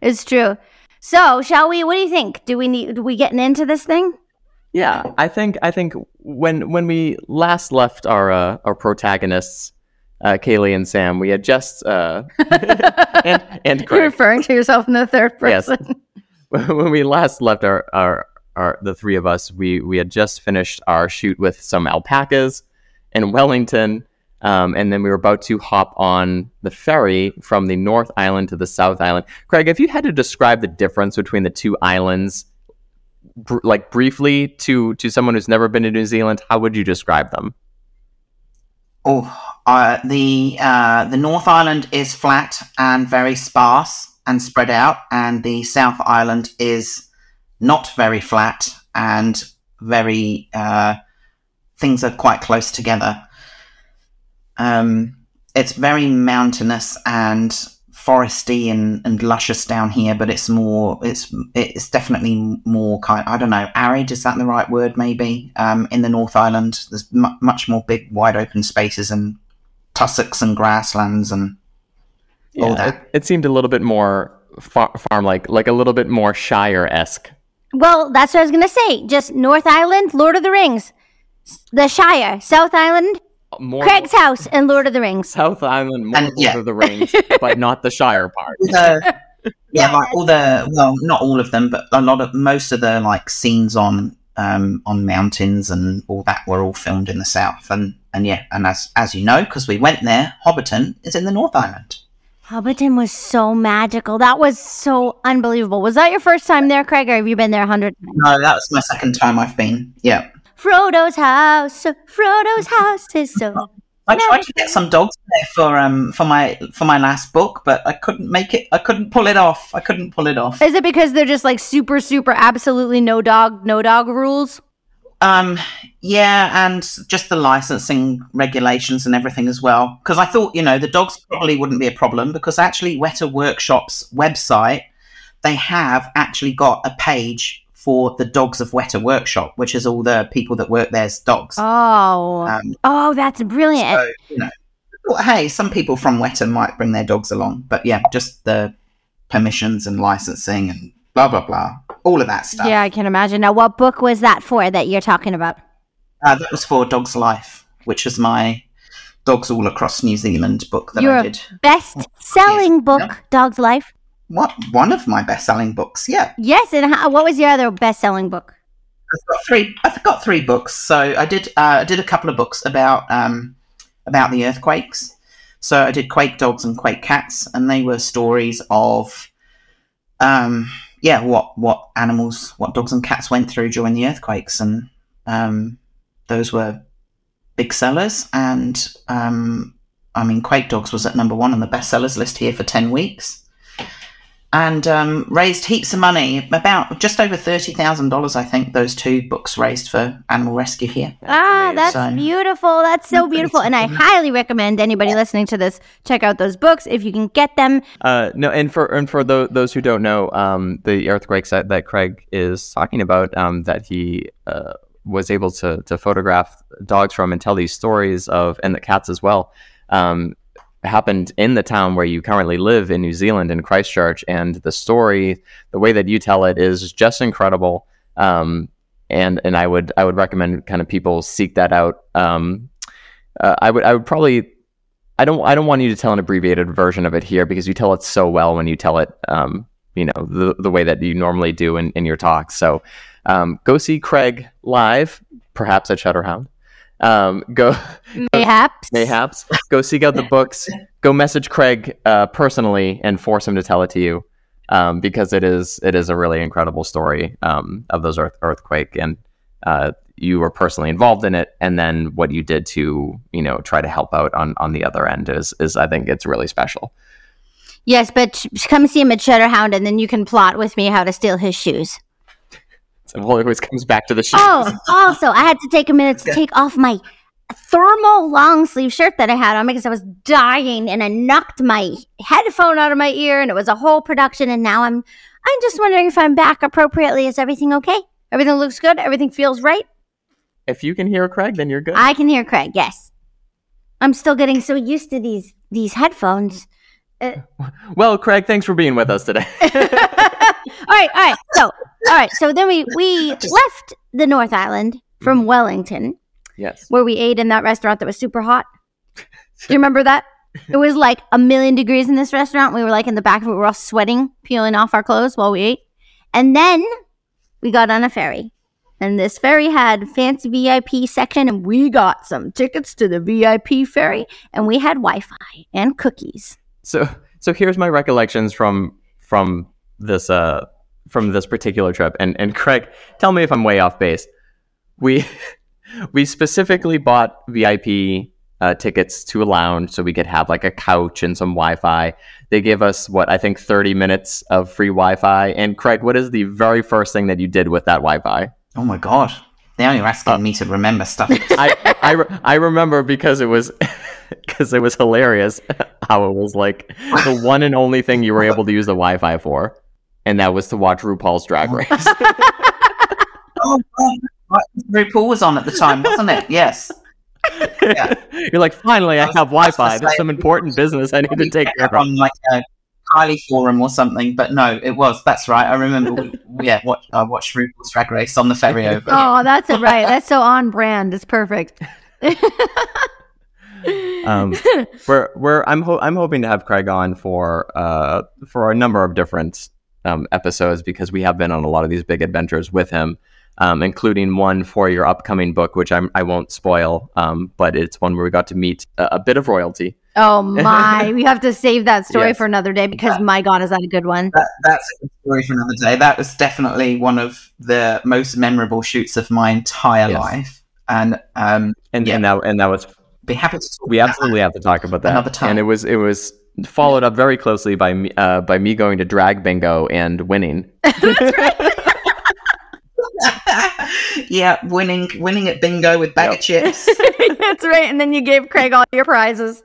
it's true. So, shall we? What do you think? Do we need? Do we getting into this thing? Yeah, I think I think when when we last left our uh, our protagonists, uh, Kaylee and Sam, we had just uh, and and You're referring to yourself in the third Yes. when we last left our, our our the three of us, we we had just finished our shoot with some alpacas in Wellington. Um, and then we were about to hop on the ferry from the North Island to the South Island. Craig, if you had to describe the difference between the two islands, br- like briefly to to someone who's never been to New Zealand, how would you describe them? Oh, uh, the uh, the North Island is flat and very sparse and spread out, and the South Island is not very flat and very. Uh, things are quite close together. Um, it's very mountainous and foresty and, and luscious down here, but it's more it's it's definitely more kind. I don't know, arid is that the right word? Maybe um, in the North Island, there's mu- much more big, wide open spaces and tussocks and grasslands and all that. It, it seemed a little bit more far- farm like, like a little bit more Shire esque. Well, that's what I was gonna say. Just North Island, Lord of the Rings, the Shire, South Island, More Craig's house, and Lord of the Rings. South Island, more And- Lord yeah. of the Rings, but not the Shire part. the, yeah, like all the well, not all of them, but a lot of most of the like scenes on um, on mountains and all that were all filmed in the south. And and yeah, and as as you know, because we went there, Hobbiton is in the North Island. Hobbiton was so magical. That was so unbelievable. Was that your first time there, Craig, or have you been there a hundred times? No, that was my second time I've been. Yeah, Frodo's house. Frodo's house is so. I tried to get some dogs there for um for my for my last book, but I couldn't make it. I couldn't pull it off. I couldn't pull it off. Is it because they're just like super, super, absolutely no dog, no dog rules? Um, yeah, and just the licensing regulations and everything as well. Because I thought, you know, the dogs probably wouldn't be a problem because actually, Weta Workshop's website, they have actually got a page for the dogs of Weta Workshop, which is all the people that work there's dogs. Oh, Um, oh, that's brilliant. so, you know, thought, hey, some people from Weta might bring their dogs along. But yeah, just the permissions and licensing and blah, blah, blah. All of that stuff. yeah, I can imagine. Now, what book was that for that you're talking about? Uh, that was for Dog's Life, which is my Dogs All Across New Zealand book that Your I did. best-selling book, Yep. Dog's Life. What one of my best-selling books? Yeah, Yes, and how, what was your other best-selling book? I've got three. I've got three books. So I did. Uh, I did a couple of books about um, about the earthquakes. So I did Quake Dogs and Quake Cats, and they were stories of, um, yeah, what what animals, what dogs and cats went through during the earthquakes, and um, those were big sellers. And um, I mean, Quake Dogs was at number one on the bestsellers list here for ten weeks and um, raised heaps of money. About just over thirty thousand dollars, I think. Those two books raised for animal rescue here. ah, that's So- beautiful. That's so beautiful, and I highly recommend anybody listening to this check out those books if you can get them. Uh, no, and for and for tho- those who don't know, um, the earthquakes that, that Craig is talking about, um, that he uh, was able to to photograph dogs from and tell these stories of, and the cats as well, um, happened in the town where you currently live in New Zealand, in Christchurch, and the story, the way that you tell it, is just incredible. Um, and and I would I would recommend kind of people seek that out. Um, uh, I would I would probably I don't I don't want you to tell an abbreviated version of it here because you tell it so well when you tell it um, you know the the way that you normally do in, in your talks. So um, go see Craig live, perhaps at Shutterhound. Um, go Mayhaps. mayhaps go seek out the books. Go message Craig uh, personally and force him to tell it to you um, because it is it is a really incredible story um, of those earth, earthquake and uh, you were personally involved in it and then what you did to you know try to help out on on the other end is is I think it's really special. Yes, but come see him at Shutterhound, and then you can plot with me how to steal his shoes. So it always comes back to the shoes. Oh, also, I had to take a minute to take off my thermal long sleeve shirt that I had on because I was dying and I knocked my headphone out of my ear and it was a whole production and now I'm I'm just wondering if I'm back appropriately. Is everything okay? Everything looks good? Everything feels right? If you can hear Craig, then you're good. I can hear Craig, yes. I'm still getting so used to these these headphones. Uh, well, Craig, thanks for being with us today. all right, all right. So, all right. So then we we left the North Island from mm-hmm. Wellington, yes. where we ate in that restaurant that was super hot. Do you remember that? It was like a million degrees in this restaurant. We were like in the back of it. We were all sweating, peeling off our clothes while we ate. And then we got on a ferry And this ferry had fancy VIP section, and we got some tickets to the VIP ferry, and we had Wi-Fi and cookies. So so here's my recollections from from this uh from this particular trip. And and Craig, tell me if I'm way off base. We we specifically bought VIP uh, tickets to a lounge so we could have like a couch and some Wi-Fi. They gave us what I think 30 minutes of free Wi-Fi. And Craig, what is the very first thing that you did with that Wi-Fi? Oh my god. Now you're asking me to remember stuff. I I, re- I remember because it was because it was hilarious how it was like the one and only thing you were able to use the Wi-Fi for, and that was to watch RuPaul's Drag Race. oh, oh, right. RuPaul was on at the time, wasn't it? Yes. Yeah. You're like, finally, I I have Wi-Fi. There's some important business I need to take care of. on like a Kylie forum or something, but no, it was. That's right. I remember. we- yeah, what I watched RuPaul's Drag Race on the ferry over. Oh, that's it, right. That's so on brand. It's perfect. Um, we're we're I'm ho- I'm hoping to have Craig on for uh for a number of different um, episodes because we have been on a lot of these big adventures with him, um, including one for your upcoming book, which I'm I won't spoil, um, but it's one where we got to meet a, a bit of royalty. Oh my, we have to save that story Yes. for another day because my God, is that a good one? That, that's a good story for another day. That was definitely one of the most memorable shoots of my entire Yes. life, and um, And Yeah. and that and that was be happy to talk. we about absolutely have to talk about that. Another time. And it was it was followed up very closely by me uh, by me going to drag bingo and winning. that. yeah, winning, winning at bingo with bag Yep. of chips. That's right. And then you gave Craig all your prizes.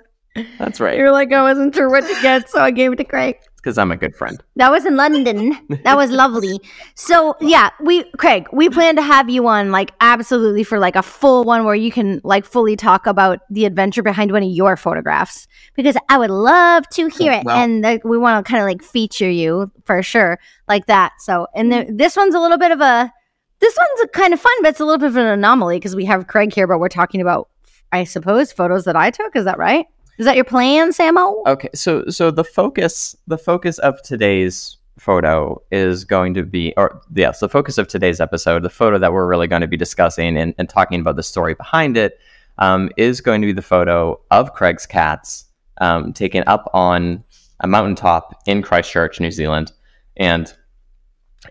That's right. You're like, I wasn't sure what to get, so I gave it to Craig. Because I'm a good friend. That was in London. That was lovely. So yeah, we Craig, we plan to have you on like absolutely for like a full one where you can like fully talk about the adventure behind one of your photographs because I would love to hear it, Well- and like, we want to kind of like feature you for sure like that. So and the, this one's a little bit of a this one's a kind of fun, but it's a little bit of an anomaly because we have Craig here, but we're talking about I suppose photos that I took. Is that right? Is that your plan, Samo? Okay, so so the focus the focus of today's photo is going to be or yes, the focus of today's episode, the photo that we're really going to be discussing and, and talking about the story behind it, um, is going to be the photo of Craig's cats um, taken up on a mountaintop in Christchurch, New Zealand, and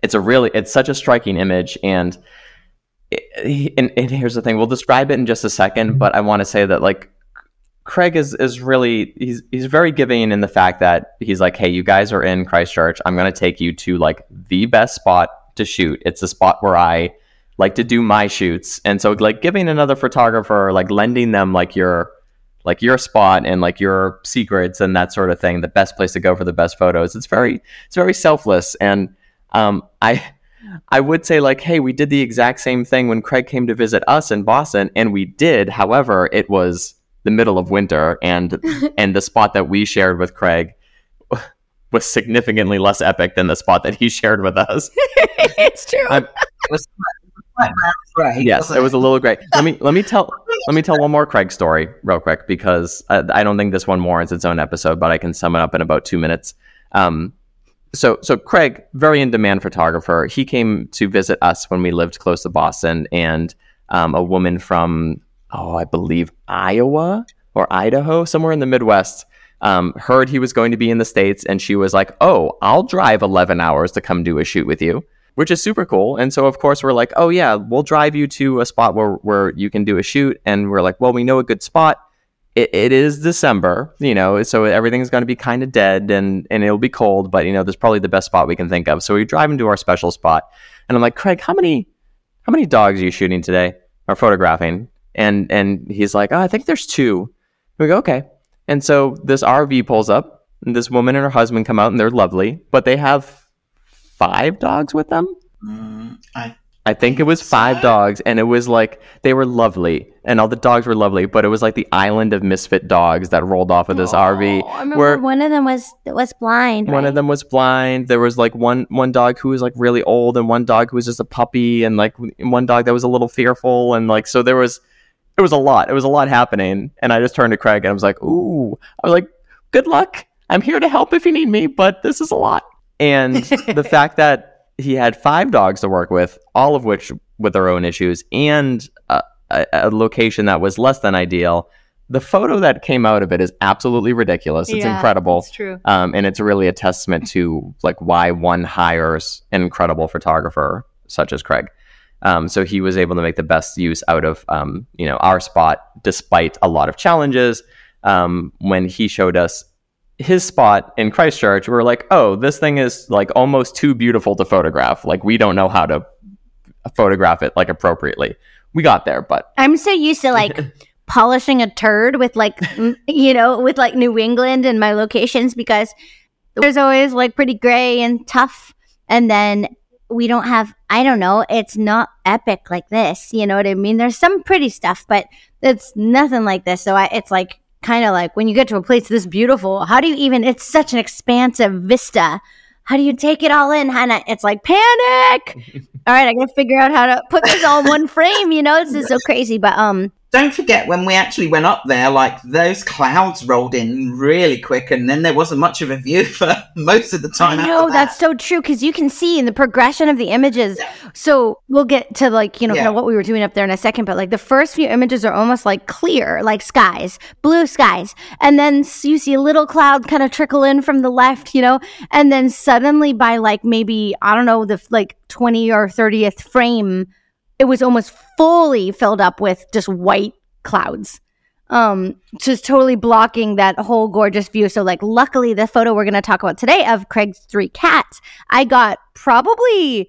it's a really it's such a striking image and. it- And, and here's the thing we'll describe it in just a second but i want to say that like Craig is is really he's he's very giving in the fact that he's like, hey, you guys are in Christchurch. I'm gonna take you to like the best spot to shoot. It's the spot where I like to do my shoots. And so like giving another photographer, like lending them like your like your spot and like your secrets and that sort of thing, the best place to go for the best photos. It's very it's very selfless. And um I I would say like, hey, we did the exact same thing when Craig came to visit us in Boston, and we did. However, it was the middle of winter, and and the spot that we shared with Craig was significantly less epic than the spot that he shared with us. it's true. It was yes, it was a little great. Let me let me tell let me tell one more Craig story real quick because I, I don't think this one warrants its own episode, but I can sum it up in about two minutes. Um, so so Craig, very in demand photographer. He came to visit us when we lived close to Boston, and um, a woman from oh I believe Iowa or Idaho, somewhere in the Midwest. Um, heard he was going to be in the states, and she was like, "Oh, I'll drive 11 hours to come do a shoot with you." which is super cool. And so, of course, we're like, oh, yeah, we'll drive you to a spot where, where you can do a shoot. And we're like, well, we know a good spot. It, it is December, you know, so everything's going to be kind of dead and, and it'll be cold, but, you know, there's probably the best spot we can think of. So we drive into our special spot. And I'm like, Craig, how many, how many dogs are you shooting today or photographing? And, and he's like, oh, I think there's two. We go, okay. And so this RV pulls up and this woman and her husband come out and they're lovely, but they have five dogs with them. Mm, I, I think it was five dogs, and it was like they were lovely, and all the dogs were lovely, but it was like the island of misfit dogs that rolled off of this RV. I remember where one of them was was blind. one right? of them was blind. There was like one one dog who was like really old, and one dog who was just a puppy, and like one dog that was a little fearful, and like so there was it was a lot. It was a lot happening, and I just turned to Craig and I was like, "Ooh," I was like, "Good luck. I'm here to help if you need me, but this is a lot." And the fact that he had five dogs to work with, all of which with their own issues, and a, a, a location that was less than ideal. The photo that came out of it is absolutely ridiculous. It's Yeah, incredible. It's true. um, and it's really a testament to like why one hires an incredible photographer such as Craig. Um, so he was able to make the best use out of um, you know our spot despite a lot of challenges. Um, when he showed us his spot in Christchurch, we were like, oh, this thing is like almost too beautiful to photograph. Like we don't know how to photograph it like appropriately. We got there, but I'm so used to like polishing a turd with like m- you know with like New England and my locations because there's always like pretty gray and tough, and then we don't have I don't know it's not epic like this. You know what I mean? There's some pretty stuff, but it's nothing like this. So I, it's like kind of like when you get to a place this beautiful, how do you even? It's such an expansive vista. How do you take it all in, Hannah? It's like panic. all right, I gotta figure out how to put this all in one frame. You know, this is so crazy. But um, Don't forget when we actually went up there, like those clouds rolled in really quick, and then there wasn't much of a view for most of the time. I know that. that's so true because you can see in the progression of the images. So we'll get to like you know kind of what we were doing up there in a second, but like the first few images are almost like clear, like skies, blue skies, and then you see a little cloud kind of trickle in from the left, you know, and then suddenly by like maybe I don't know the like twenty or thirtieth frame, it was almost fully filled up with just white clouds. Um just totally blocking that whole gorgeous view. So like luckily the photo we're going to talk about today of craig's three cats i got probably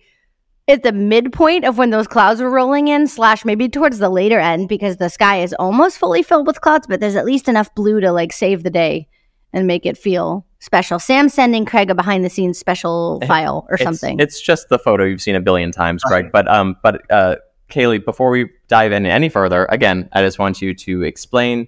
at the midpoint of when those clouds were rolling in slash maybe towards the later end because the sky is almost fully filled with clouds but there's at least enough blue to like save the day and make it feel special sam's sending craig a behind the scenes special file or it's, something It's just the photo you've seen a billion times, Greg. But um, but uh, Kaylee, before we dive in any further, again, I just want you to explain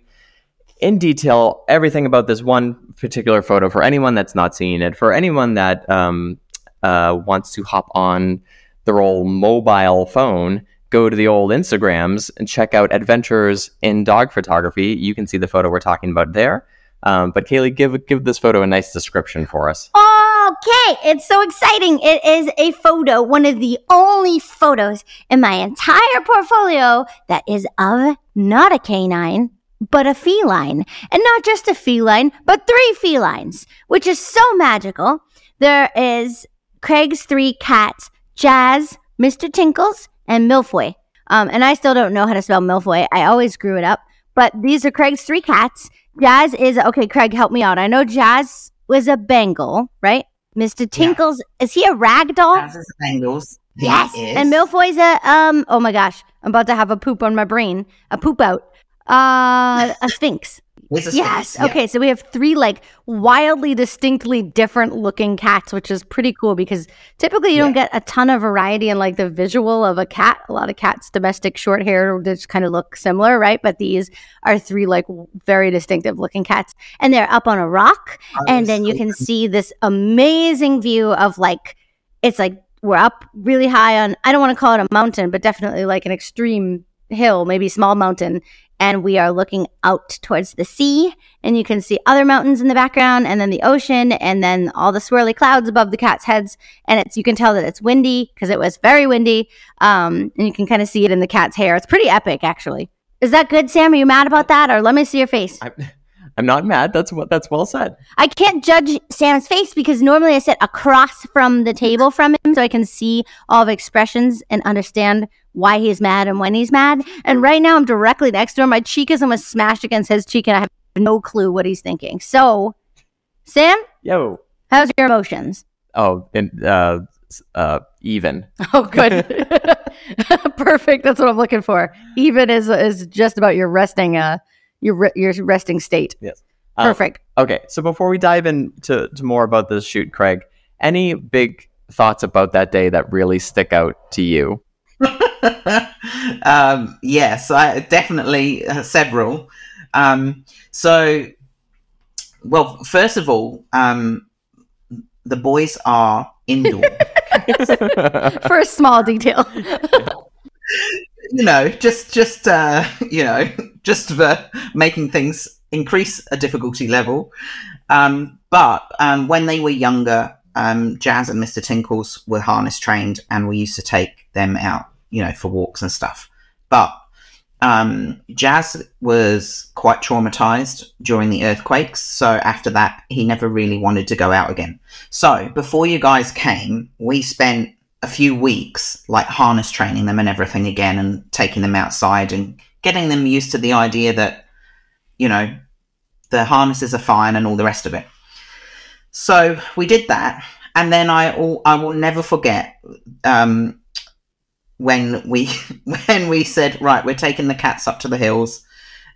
in detail everything about this one particular photo for anyone that's not seen it, for anyone that um, uh, wants to hop on their old mobile phone. Go to the old Instagrams and check out Adventures in Dog Photography. You can see the photo we're talking about there. Um, but Kaylee, give give this photo a nice description for us. Okay, it's so exciting. It is a photo, one of the only photos in my entire portfolio that is of not a canine, but a feline. And not just a feline, but three felines, which is so magical. There is Craig's three cats, Jazz, Mr. Tinkles, and Milfoy. Um, and I still don't know how to spell Milfoy. I always screw it up. But these are Craig's three cats. Jazz is okay. Craig, help me out. I know Jazz was a Bengal, right? Mr. Tinkles is he a rag doll? As is angles. He yes. is. And Milfoy's a um. Oh my gosh, I'm about to have a poop on my brain. A poop out. Uh, a sphynx. Yes. yeah. Okay. So we have three like wildly distinctly different looking cats, which is pretty cool because typically you don't get a ton of variety in like the visual of a cat. A lot of cats, domestic short hair, just kind of look similar, right? But these are three like very distinctive looking cats, and they're up on a rock, Oh, and then you can see this amazing view of like it's like we're up really high on. I don't want to call it a mountain, but definitely like an extreme hill, maybe small mountain, and we are looking out towards the sea and you can see other mountains in the background and then the ocean and then all the swirly clouds above the cats heads and it's you can tell that it's windy because it was very windy um, and you can kind of see it in the cat's hair it's pretty epic actually is that good sam are you mad about that or let me see your face I'm, I'm not mad. That's what that's well said. I can't judge Sam's face because normally I sit across from the table from him so I can see all the expressions and understand why he's mad and when he's mad. And right now I'm directly next to him. My cheek is almost smashed against his cheek and I have no clue what he's thinking. So, Sam, Yo. how's your emotions? Oh, and uh, uh, even. Oh, good. Perfect. That's what I'm looking for. Even is is just about your resting uh your re- your resting state. Yes. Um, Perfect. Okay, so before we dive into to more about this shoot, Craig, any big thoughts about that day that really stick out to you? um, yes, I definitely uh, several. Um, so, well, first of all, um, the boys are indoor. for a small detail. you know, just just uh, you know, just for making things increase a difficulty level. Um, but um, when they were younger, um, Jazz and Mr. Tinkles were harness trained, and we used to take them out, you know, for walks and stuff. But um, Jazz was quite traumatized during the earthquakes, so after that, he never really wanted to go out again. So before you guys came, we spent a few weeks like harness training them and everything again, and taking them outside and getting them used to the idea that, you know, the harnesses are fine and all the rest of it. So we did that, and then I all I will never forget um, when we when we said right, we're taking the cats up to the hills,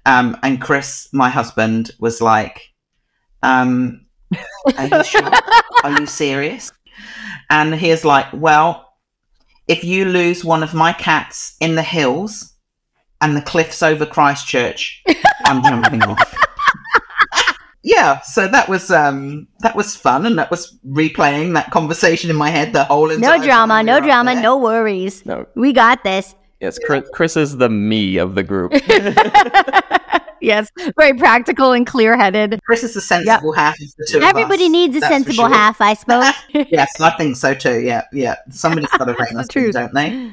um, and Chris, my husband, was like, um, "Are you sure? Are you serious?" And he he's like, "Well, if you lose one of my cats in the hills and the cliffs over Christchurch, I'm jumping off." Yeah, so that was um that was fun, and that was replaying that conversation in my head the whole entire No drama, no drama, there. no worries. No, We got this. yes, Chris, Chris is the me of the group. yes, very practical and clear headed. Chris is the sensible half of the two. of us. Everybody needs a that's sensible sure. half, I suppose. yes, I think so too. Yeah, yeah. Somebody's got to rein the us in, don't they?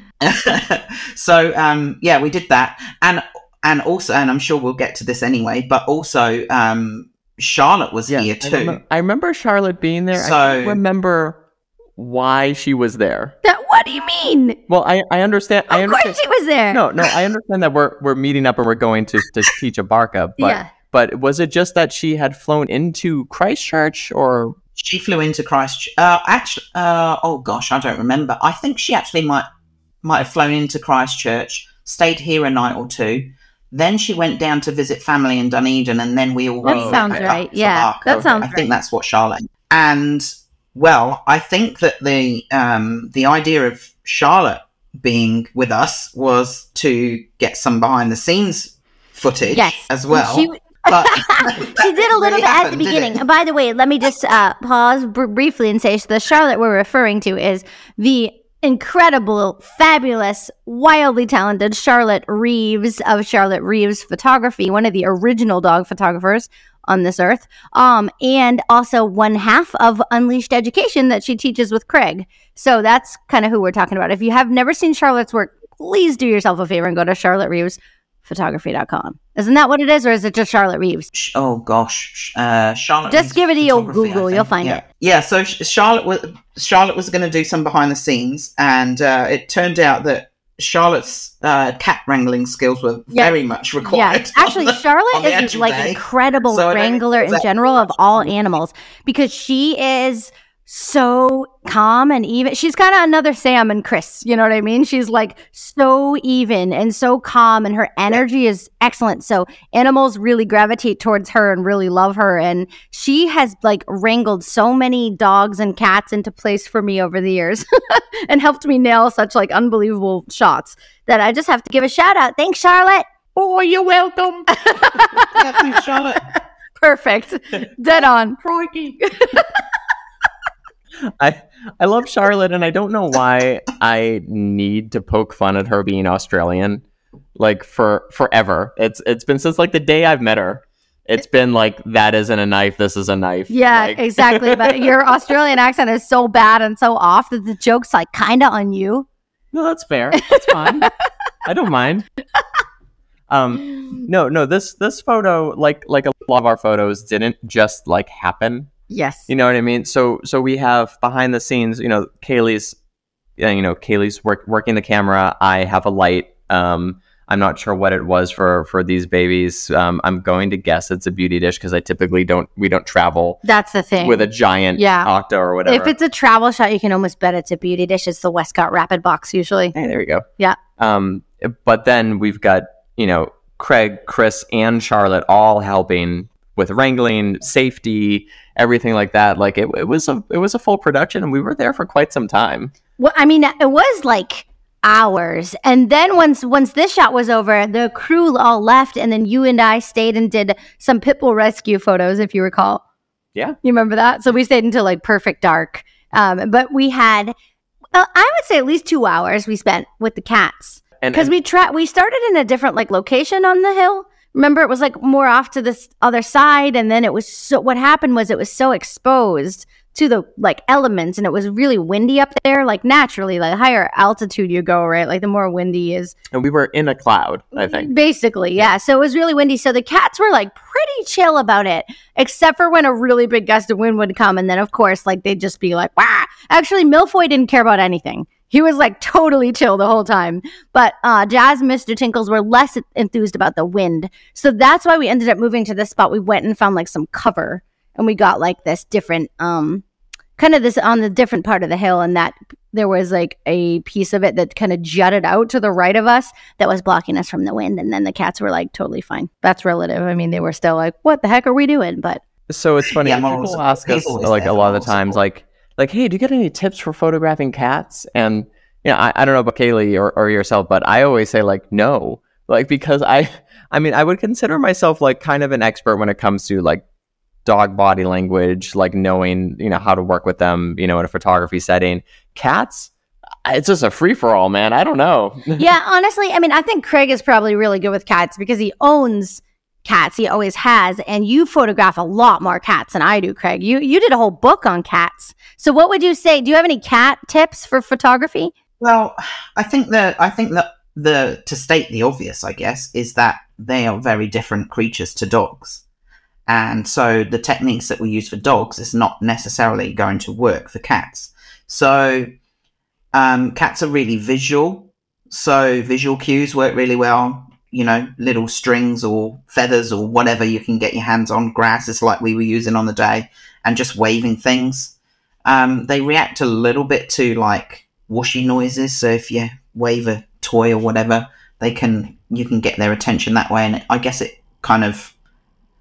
so, um, yeah, we did that, and and also, and I'm sure we'll get to this anyway, but also, um, Charlotte was here I, too. I remember Charlotte being there. I So- don't remember why she was there. That- what do you mean? Well, I, I understand. I Of understand. course she was there. No, no, I understand that we're we're meeting up and we're going to to teach a barca, but Yeah. but was it just that she had flown into Christchurch or She flew into Christchurch. Uh, actually, uh, oh gosh, I don't remember. I think she actually might might have flown into Christchurch, stayed here a night or two. Then she went down to visit family in Dunedin, and then we all That went sounds right. Yeah, that sounds I right. think that's what Charlotte. And well, I think that the um, the idea of Charlotte being with us was to get some behind the scenes footage Yes. as well. She, but she did a little bit at the beginning. And By the way, let me just uh, pause br- briefly and say so the Charlotte we're referring to is the incredible, fabulous, wildly talented Charlotte Reeves of Charlotte Reeves Photography, one of the original dog photographers on this earth, um, and also one half of Unleashed Education that she teaches with Craig. So that's kind of who we're talking about. If you have never seen Charlotte's work, please do yourself a favor and go to Charlotte Reeves photography.com. Isn't that what it is, or is it just Charlotte Reeves? Oh gosh, uh, Charlotte. Just Reeves give it a old Google, you'll find yeah. it. Yeah, so Charlotte was Charlotte was going to do some behind the scenes, and uh, it turned out that Charlotte's uh, cat wrangling skills were Yeah. very much required. Yeah, actually, the- Charlotte is like day. incredible So wrangler in general of all animals because she is so calm and even. She's kind of another Sam and Chris. You know what I mean? She's like so even and so calm, and her energy is excellent. So animals really gravitate towards her and really love her. And she has like wrangled so many dogs and cats into place for me over the years and helped me nail such like unbelievable shots that I just have to give a shout out. Thanks, Charlotte. Oh, you're welcome. Yeah, thanks, Charlotte. Perfect. Dead on. Crikey. I I love Charlotte and I don't know why I need to poke fun at her being Australian like for forever. It's it's been since like the day I've met her. It's been like that isn't a knife, this is a knife. Yeah, Like- exactly. But your Australian accent is so bad and so off that the joke's like kind of on you. No, that's fair. That's fine. I don't mind. Um no, no, this this photo like like a lot of our photos didn't just like happen. Yes. You know what I mean? So so we have behind the scenes, you know, Kaylee's you know, Kaylee's work, working the camera. I have a light. Um I'm not sure what it was for for these babies. Um I'm going to guess it's a beauty dish because I typically don't we don't travel That's the thing. with a giant Yeah. octa or whatever. if it's a travel shot, you can almost bet it's a beauty dish. It's the Westcott Rapid Box usually. Hey, there you go. Yeah. Um, but then we've got you know Craig, Chris, and Charlotte all helping with wrangling, safety, everything like that. Like it, it was a it was a full production, and we were there for quite some time. Well, I mean, it was like hours, and then once once this shot was over, the crew all left, and then you and I stayed and did some pitbull rescue photos, if you recall. Yeah. you remember that? So we stayed until like perfect dark. Um, but we had, well, I would say at least two hours we spent with the cats because we tra- we started in a different like location on the hill. Remember, it was like more off to this other side, and then it was so. What happened was it was so exposed to the like elements and it was really windy up there like naturally like higher altitude you go right like the more windy is. And we were in a cloud i think. Basically yeah. So it was really windy. So the cats were like pretty chill about it except for when a really big gust of wind would come and then of course like they'd just be like wow actually milfoy didn't care about anything he was like totally chill the whole time. But uh, Jazz and Mr. Tinkles were less enthused about the wind. So that's why we ended up moving to this spot. We went and found like some cover and we got like this different, um, kind of this on the different part of the hill. And that there was like a piece of it that kind of jutted out to the right of us that was blocking us from the wind. And then the cats were like totally fine. That's relative. I mean, they were still like, what the heck are we doing? But so it's funny. Yeah, people ask us like a lot of the times, like, like, hey, do you get any tips for photographing cats? And you know, I, I don't know about Kaylee or, or yourself, but I always say like no, like because I, I mean, I would consider myself like kind of an expert when it comes to like dog body language, like knowing you know how to work with them, you know, in a photography setting. Cats, it's just a free for all, man. I don't know. yeah, honestly, I mean, I think Craig is probably really good with cats because he owns cats. He always has, and you photograph a lot more cats than I do, Craig. You you did a whole book on cats. So what would you say? Do you have any cat tips for photography? Well, I think that I think that the to state the obvious, I guess, is that they are very different creatures to dogs. And so the techniques that we use for dogs is not necessarily going to work for cats. So um, cats are really visual. So visual cues work really well you know, little strings or feathers or whatever you can get your hands on, grasses like we were using on the day, and just waving things. Um, they react a little bit to like whooshy noises. So if you wave a toy or whatever, they can you can get their attention that way, and I guess it kind of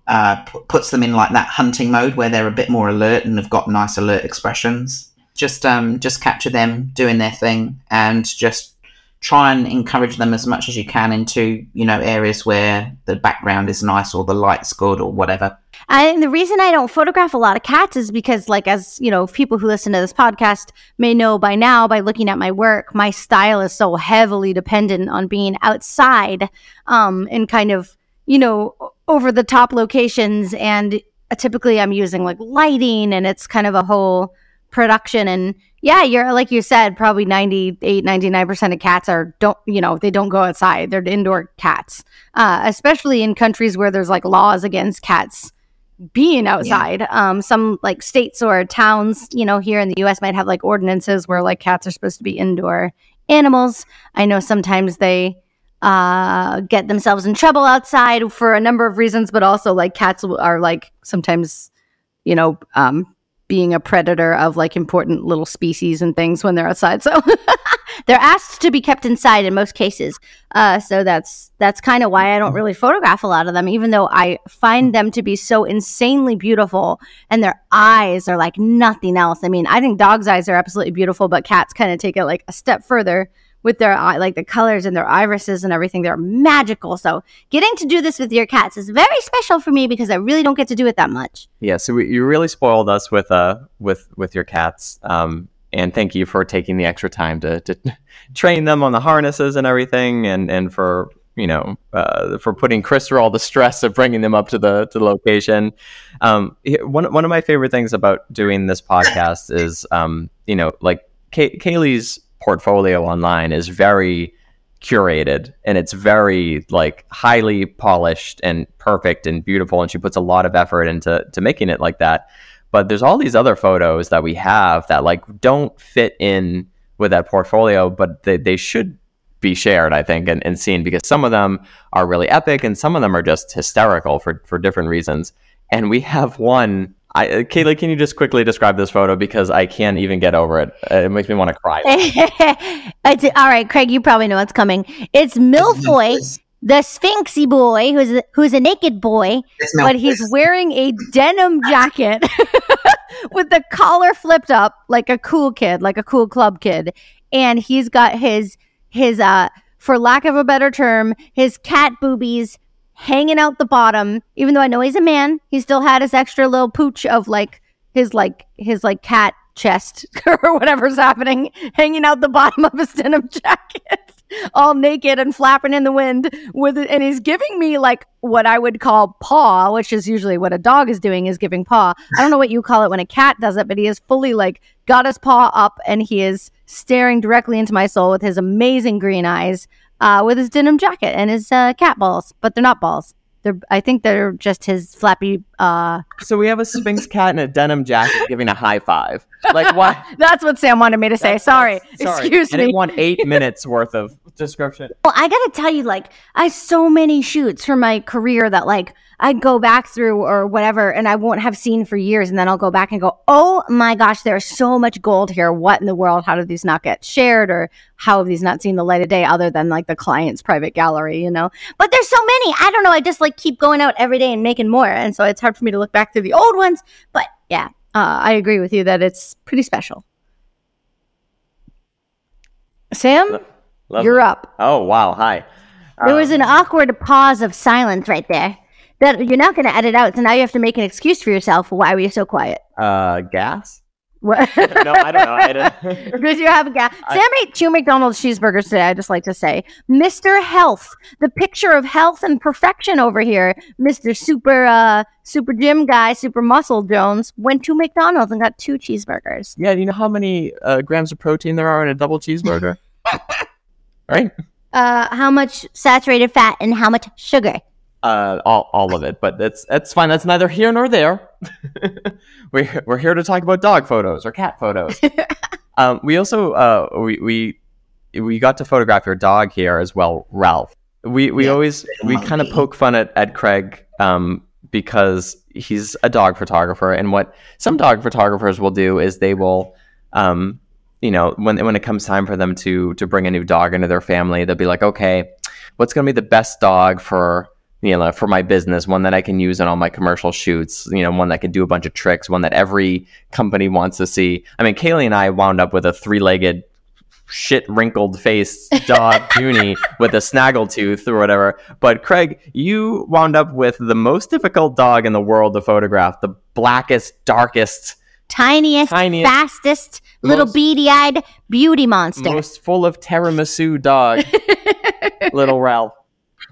uh, p- puts them in like that hunting mode where they're a bit more alert and have got nice alert expressions. Just um, just capture them doing their thing, and just try and encourage them as much as you can into you know areas where the background is nice or the light's good or whatever. And the reason i don't photograph a lot of cats is because like as you know people who listen to this podcast may know by now by looking at my work my style is so heavily dependent on being outside um in kind of you know over the top locations. And typically i'm using like lighting and it's kind of a whole production. And yeah you're like you said probably 98 99% of cats are don't you know they don't go outside. They're indoor cats. Uh, especially in countries where there's like laws against cats being outside. Yeah. um, some like states or towns you know here in the us might have like ordinances where like cats are supposed to be indoor animals. I know sometimes they uh, get themselves in trouble outside for a number of reasons but also like cats are like sometimes you know um, being a predator of like important little species and things when they're outside. So they're asked to be kept inside in most cases. Uh, so that's that's kind of why I don't really photograph a lot of them, even though I find them to be so insanely beautiful and their eyes are like nothing else. I mean, I think dogs' eyes are absolutely beautiful, but cats kind of take it like a step further with their eye, like the colors and their irises and everything. They're magical. So getting to do this with your cats is very special for me because I really don't get to do it that much. Yeah. So we, you really spoiled us with uh with with your cats. Um, and thank you for taking the extra time to, to train them on the harnesses and everything, and and for you know uh, for putting Chris through all the stress of bringing them up to the to the location. Um, one one of my favorite things about doing this podcast is um, you know like Kay- Kaylee's portfolio online is very curated and it's very like highly polished and perfect and beautiful and she puts a lot of effort into to making it like that. But there's all these other photos that we have that like don't fit in with that portfolio but they, they should be shared i think and, and seen because some of them are really epic and some of them are just hysterical for for different reasons. And we have one I, uh, Kaylee, can you just quickly describe this photo because I can't even get over it. Uh, it makes me want to cry. all right, Craig, you probably know what's coming. It's Milfoy, the Sphinxy boy, who's who's a naked boy, but he's wearing a denim jacket with the collar flipped up, like a cool kid, like a cool club kid, and he's got his his uh, for lack of a better term, his cat boobies hanging out the bottom. Even though I know he's a man, he still had his extra little pooch of like his like his like cat chest or whatever's happening hanging out the bottom of his denim jacket. all naked and flapping in the wind with it, and he's giving me like what I would call paw, which is usually what a dog is doing is giving paw. I don't know what you call it when a cat does it, but he is fully like got his paw up and he is staring directly into my soul with his amazing green eyes, uh, with his denim jacket and his uh, cat balls, but they're not balls. They're, I think they're just his flappy. Uh, So we have a Sphynx cat in a denim jacket giving a high five. Like what? that's what Sam wanted me to say. Sorry, excuse I me. didn't want eight minutes worth of description. Well, I gotta tell you, like, I have so many shoots from my career that, like, I'd go back through or whatever, and I won't have seen for years, and then I'll go back and go, "Oh my gosh, there's so much gold here. What in the world? How did these not get shared, or how have these not seen the light of day, other than like the client's private gallery, you know?" But there's so many. I don't know. I just like keep going out every day and making more, and so it's hard for me to look back through the old ones. But yeah, uh, I agree with you that it's pretty special. Sam, Lovely. you're up. Oh wow! Hi. There was an awkward pause of silence right there that you're not going to edit out. So now you have to make an excuse for yourself. Why were you so quiet? Uh, gas? What? No, I don't know. I didn't. Because you have a gas. I- Sam ate two McDonald's cheeseburgers today. I just like to say, Mr. Health, the picture of health and perfection over here. Mr. Super, uh, Super Gym guy, Super Muscle Jones went to McDonald's and got two cheeseburgers. yeah, do you know how many uh, grams of protein there are in a double cheeseburger? right? uh, how much saturated fat and how much sugar? Uh, all, all of it, but that's that's fine. That's neither here nor there. we're we're here to talk about dog photos or cat photos. um, we also uh, we we we got to photograph your dog here as well, Ralph. We we Yeah, always we kind of poke fun at at Craig um, because he's a dog photographer, and what some dog photographers will do is they will. Um, you know, when when it comes time for them to to bring a new dog into their family, they'll be like, okay, what's going to be the best dog for you know for my business one that i can use in all my commercial shoots you know one that can do a bunch of tricks one that every company wants to see. I mean kaylee and i wound up with a three-legged shit wrinkled face dog Junie with a snaggle tooth or whatever. But craig you wound up with the most difficult dog in the world to photograph the blackest darkest Tiniest, Tiniest, fastest, little beady-eyed beauty monster. most full of tiramisu dog little ralph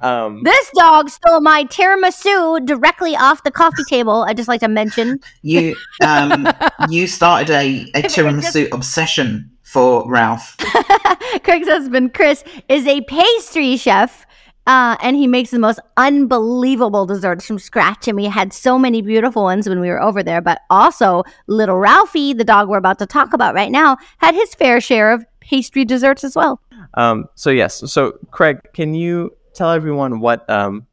um This dog stole my tiramisu directly off the coffee table. I just like to mention. You um, you started a, a tiramisu obsession for Ralph. Craig's husband, Chris, is a pastry chef. Uh, and he makes the most unbelievable desserts from scratch. And we had so many beautiful ones when we were over there. But also, little Ralphie, the dog we're about to talk about right now, had his fair share of pastry desserts as well. Um, so yes, so Craig, can you tell everyone what um,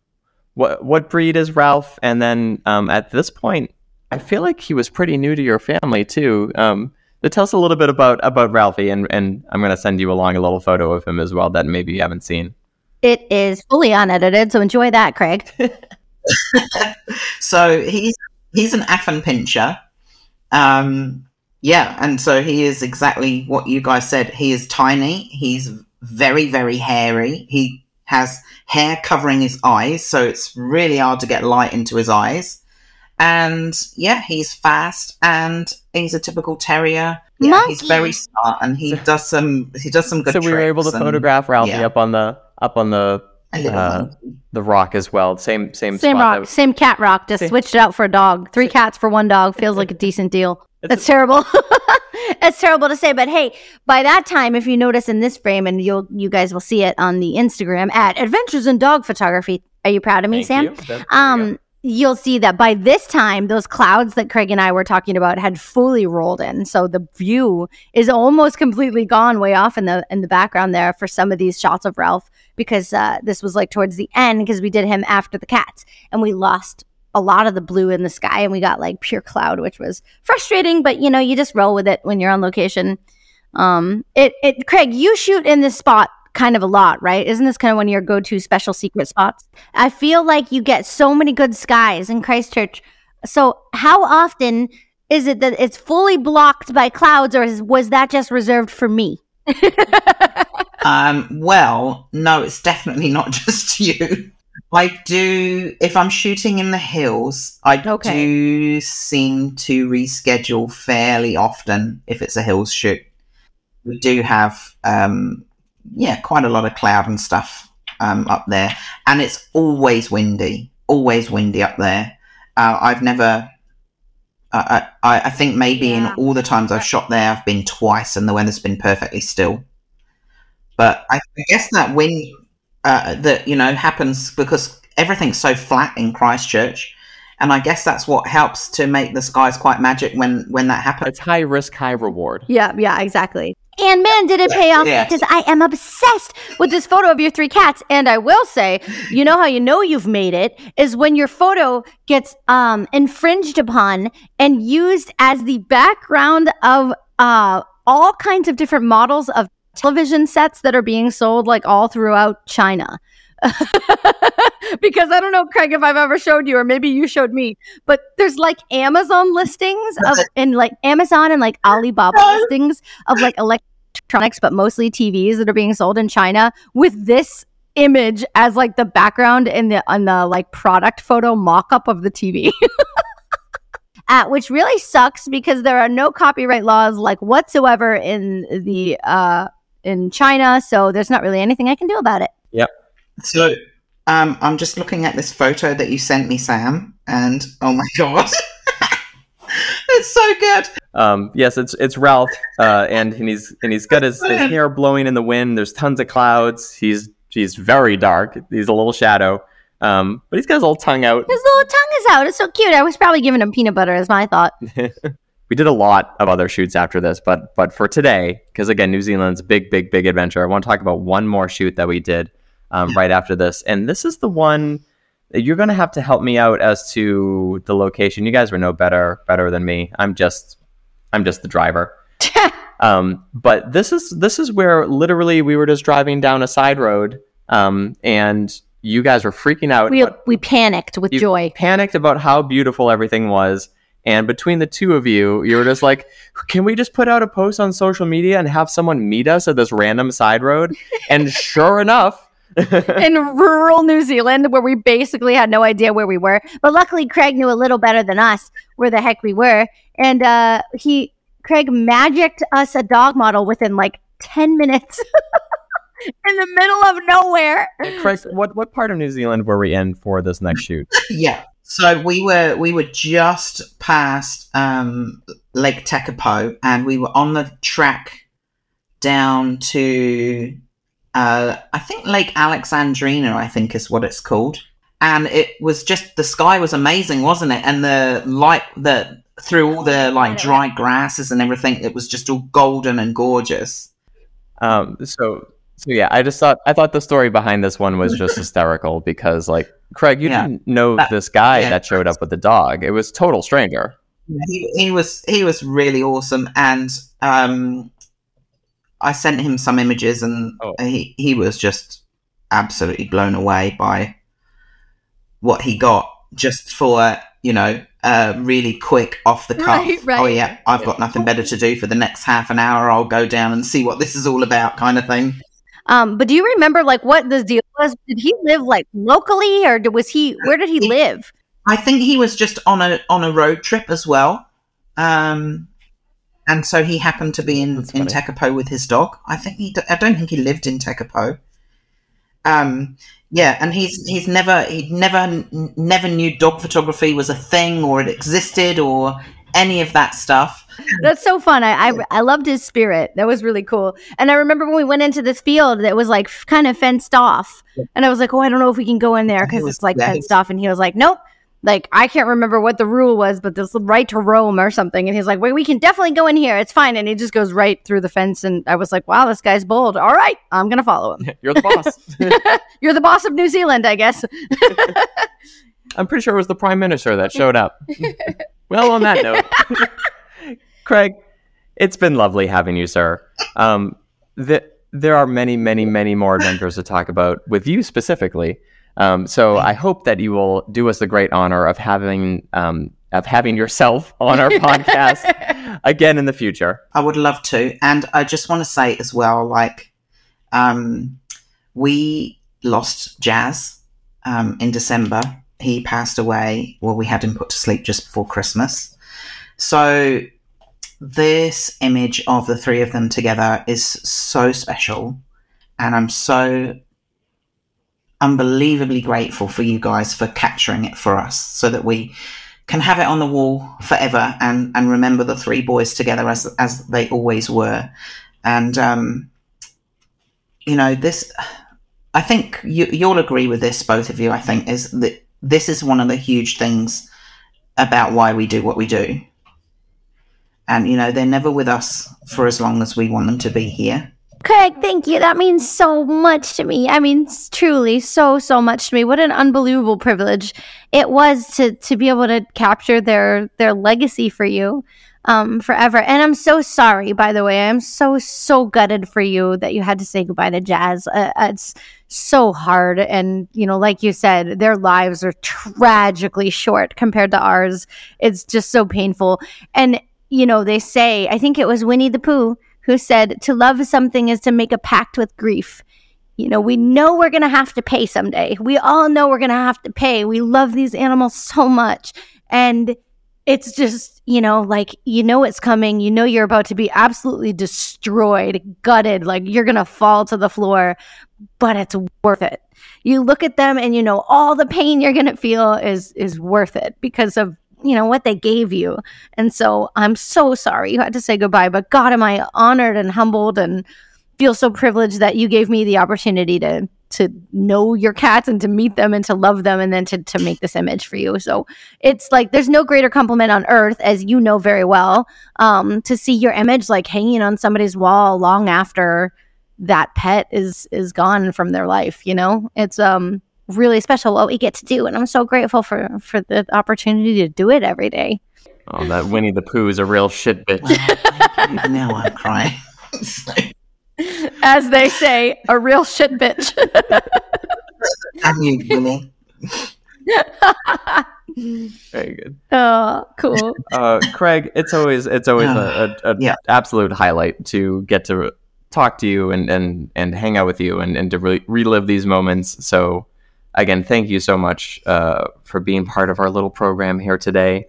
what what breed is Ralph? And then um, at this point, I feel like he was pretty new to your family too. Um, but tell us a little bit about about Ralphie, and and I'm gonna send you along a little photo of him as well that maybe you haven't seen. It is fully unedited, so enjoy that, Craig. So he's he's an Affenpinscher. Um, yeah, and so he is exactly what you guys said. He is tiny. He's very very hairy. He has hair covering his eyes, so it's really hard to get light into his eyes. And yeah, he's fast and he's a typical terrier. Yeah, he's very smart and he does some he does some good. so we were able to and photograph Ralphie yeah. up on the up on the uh, the rock as well. Same same Same spot rock, that- same cat rock. Just Same- switched it out for a dog. Three cats for one dog feels like a decent deal. That's terrible. It's terrible to say, but hey, by that time, if you notice in this frame, and you'll you guys will see it on the Instagram at Adventures in Dog Photography. Are you proud of me, Thank Sam? you. There you. Um, you'll see that by this time, those clouds that Craig and I were talking about had fully rolled in, so the view is almost completely gone, way off in the in the background there for some of these shots of Ralph, because uh, this was like towards the end because we did him after the cats, and we lost a lot of the blue in the sky, and we got like pure cloud, which was frustrating. But you know, you just roll with it when you're on location. Um, it it Craig, you shoot in this spot kind of a lot, right? Isn't this kind of one of your go-to special secret spots? I feel like you get so many good skies in Christchurch. So, how often is it that it's fully blocked by clouds, or is, was that just reserved for me? Um, well, no, it's definitely not just you. I do, if I'm shooting in the hills, I Okay. do seem to reschedule fairly often if it's a hills shoot. We do have, um, yeah, quite a lot of cloud and stuff um, up there, and it's always windy, always windy up there. Uh, I've never. I, I, I think maybe Yeah. in all the times I've shot there, I've been twice, and the weather's been perfectly still. But I guess that wind uh, that you know happens because everything's so flat in Christchurch, and I guess that's what helps to make the skies quite magic when when that happens. It's high risk, high reward. Yeah, yeah, exactly. And man, did it pay off Yeah. because I am obsessed with this photo of your three cats. And I will say, you know how you know you've made it is when your photo gets um, infringed upon and used as the background of uh, all kinds of different models of television sets that are being sold like all throughout China. because I don't know, Craig, if I've ever showed you, or maybe you showed me, but there's like Amazon listings of, and like Amazon and like Alibaba listings of like electronics, but mostly TVs that are being sold in China with this image as like the background in the on the like product photo mock-up of the TV. Uh, which really sucks because there are no copyright laws like whatsoever in the uh in China, so there's not really anything I can do about it. Yep. So, um, I'm just looking at this photo that you sent me, Sam, and oh my god, it's so good. Um, yes, it's it's Ralph, uh, and, and he's and he's got his, his hair blowing in the wind. There's tons of clouds. He's he's very dark. He's a little shadow, um, but he's got his little tongue out. His little tongue is out. It's so cute. I was probably giving him peanut butter, is my thought. we did a lot of other shoots after this, but but for today, because again, New Zealand's big, big, big adventure. I want to talk about one more shoot that we did um, right after this, and this is the one that you're going to have to help me out as to the location. You guys would know better better than me. I'm just I'm just the driver. Um, but this is this is where literally we were just driving down a side road, um, and you guys were freaking out. we we panicked with you joy. panicked about how beautiful everything was. And between the two of you, you were just like, can we just put out a post on social media and have someone meet us at this random side road? And sure enough, in rural New Zealand where we basically had no idea where we were. But luckily Craig knew a little better than us where the heck we were. And uh he Craig magicked us a dog model within like 10 minutes in the middle of nowhere. Craig, what, what part of New Zealand were we in for this next shoot? Yeah. So we were we were just past um, Lake Tekapo, and we were on the track down to uh, I think Lake Alexandrina. I think is what it's called. And it was just the sky was amazing, wasn't it? And the light that through all the like dry grasses and everything, it was just all golden and gorgeous. Um, so, so yeah, I just thought, I thought the story behind this one was just hysterical because like, Craig, you Yeah. didn't know That- this guy yeah. that showed up with the dog. It was total stranger. he, he was he was really awesome and um i sent him some images and Oh. he, he was just absolutely blown away by what he got just for you know uh really quick off the cuff Right, right. oh yeah i've got nothing better to do for the next half an hour i'll go down and see what this is all about kind of thing Um but do you remember like what the deal was? Did he live like locally or did- was he where did he He- live? I think he was just on a on a road trip as well, um, and so he happened to be in That's in funny. Tekapo with his dog. I think he. I don't think he lived in Tekapo. Um, yeah, and he's he's never he never n- never knew dog photography was a thing or it existed or any of that stuff. That's so fun. I, I I loved his spirit. That was really cool. And I remember when we went into this field that was like kind of fenced off, and I was like, "Oh, I don't know if we can go in there because it's like yeah, fenced off." And he was like, "Nope." Like I can't remember what the rule was, but this right to roam or something. And he's like, "Wait, we can definitely go in here. It's fine." And he just goes right through the fence. And I was like, "Wow, this guy's bold. All right, I'm gonna follow him. You're the boss. You're the boss of New Zealand, I guess." I'm pretty sure it was the prime minister that showed up. Well, on that note, Craig, it's been lovely having you, sir. Um, the, there are many, many, many more adventures to talk about with you specifically. Um, so I hope that you will do us the great honor of having um, of having yourself on our podcast again in the future. I would love to. And I just want to say as well, like, um, we lost Jazz um, in December. He passed away. Well, we had him put to sleep just before Christmas. So this image of the three of them together is so special. and I'm so unbelievably grateful for you guys for capturing it for us so that we can have it on the wall forever and, and remember the three boys together as, as they always were. And, um, you know, this, I think you, you'll agree with this, both of you, I think, is that this is one of the huge things about why we do what we do. And, you know, they're never with us for as long as we want them to be here. Craig, thank you. That means so much to me. I mean, truly, so so much to me. What an unbelievable privilege it was to to be able to capture their their legacy for you um, forever. And I'm so sorry, by the way. I'm so so gutted for you that you had to say goodbye to Jazz. Uh, it's so hard, and you know, like you said, their lives are tragically short compared to ours. It's just so painful. And you know, they say, I think it was Winnie the Pooh who said, To love something is to make a pact with grief. You know, we know we're going to have to pay someday. We all know we're going to have to pay. We love these animals so much. And it's just, you know, like, you know, it's coming. You know, you're about to be absolutely destroyed, gutted, like you're going to fall to the floor, but it's worth it. You look at them and you know all the pain you're going to feel is is worth it because of you know what they gave you and so i'm so sorry you had to say goodbye but god am i honored and humbled and feel so privileged that you gave me the opportunity to to know your cats and to meet them and to love them and then to to make this image for you so it's like there's no greater compliment on earth as you know very well um to see your image like hanging on somebody's wall long after that pet is is gone from their life you know it's um really special what we get to do and i'm so grateful for for the opportunity to do it every day Oh, that Winnie the Pooh is a real shit bitch. now I'm crying. So, as they say a real shit bitch and you, Winnie. Very good. oh cool Uh, Craig, it's always it's always a, a, a Yeah. absolute highlight to get to talk to you and and and hang out with you and and to re- relive these moments. So again, thank you so much uh, for being part of our little program here today.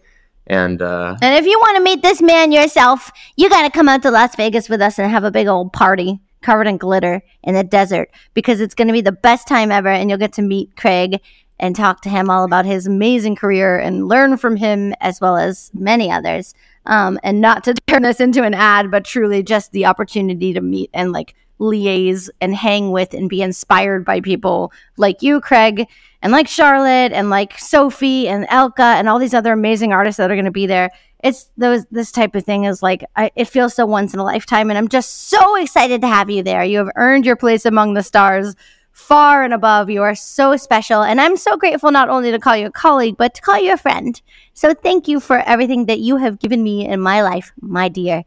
And uh, and if you want to meet this man yourself you got to come out to las vegas with us and have a big old party covered in glitter in the desert because it's going to be the best time ever and you'll get to meet craig and talk to him all about his amazing career and learn from him as well as many others. Um, and not to turn this into an ad but truly just the opportunity to meet and like liaise and hang with and be inspired by people like you craig and like charlotte and like sophie and Elke and all these other amazing artists that are going to be there. It's those this type of thing is like I, it feels so once in a lifetime and i'm just so excited to have you there. You have earned your place among the stars far and above. You are so special and i'm so grateful not only to call you a colleague but to call you a friend. So thank you for everything that you have given me in my life my dear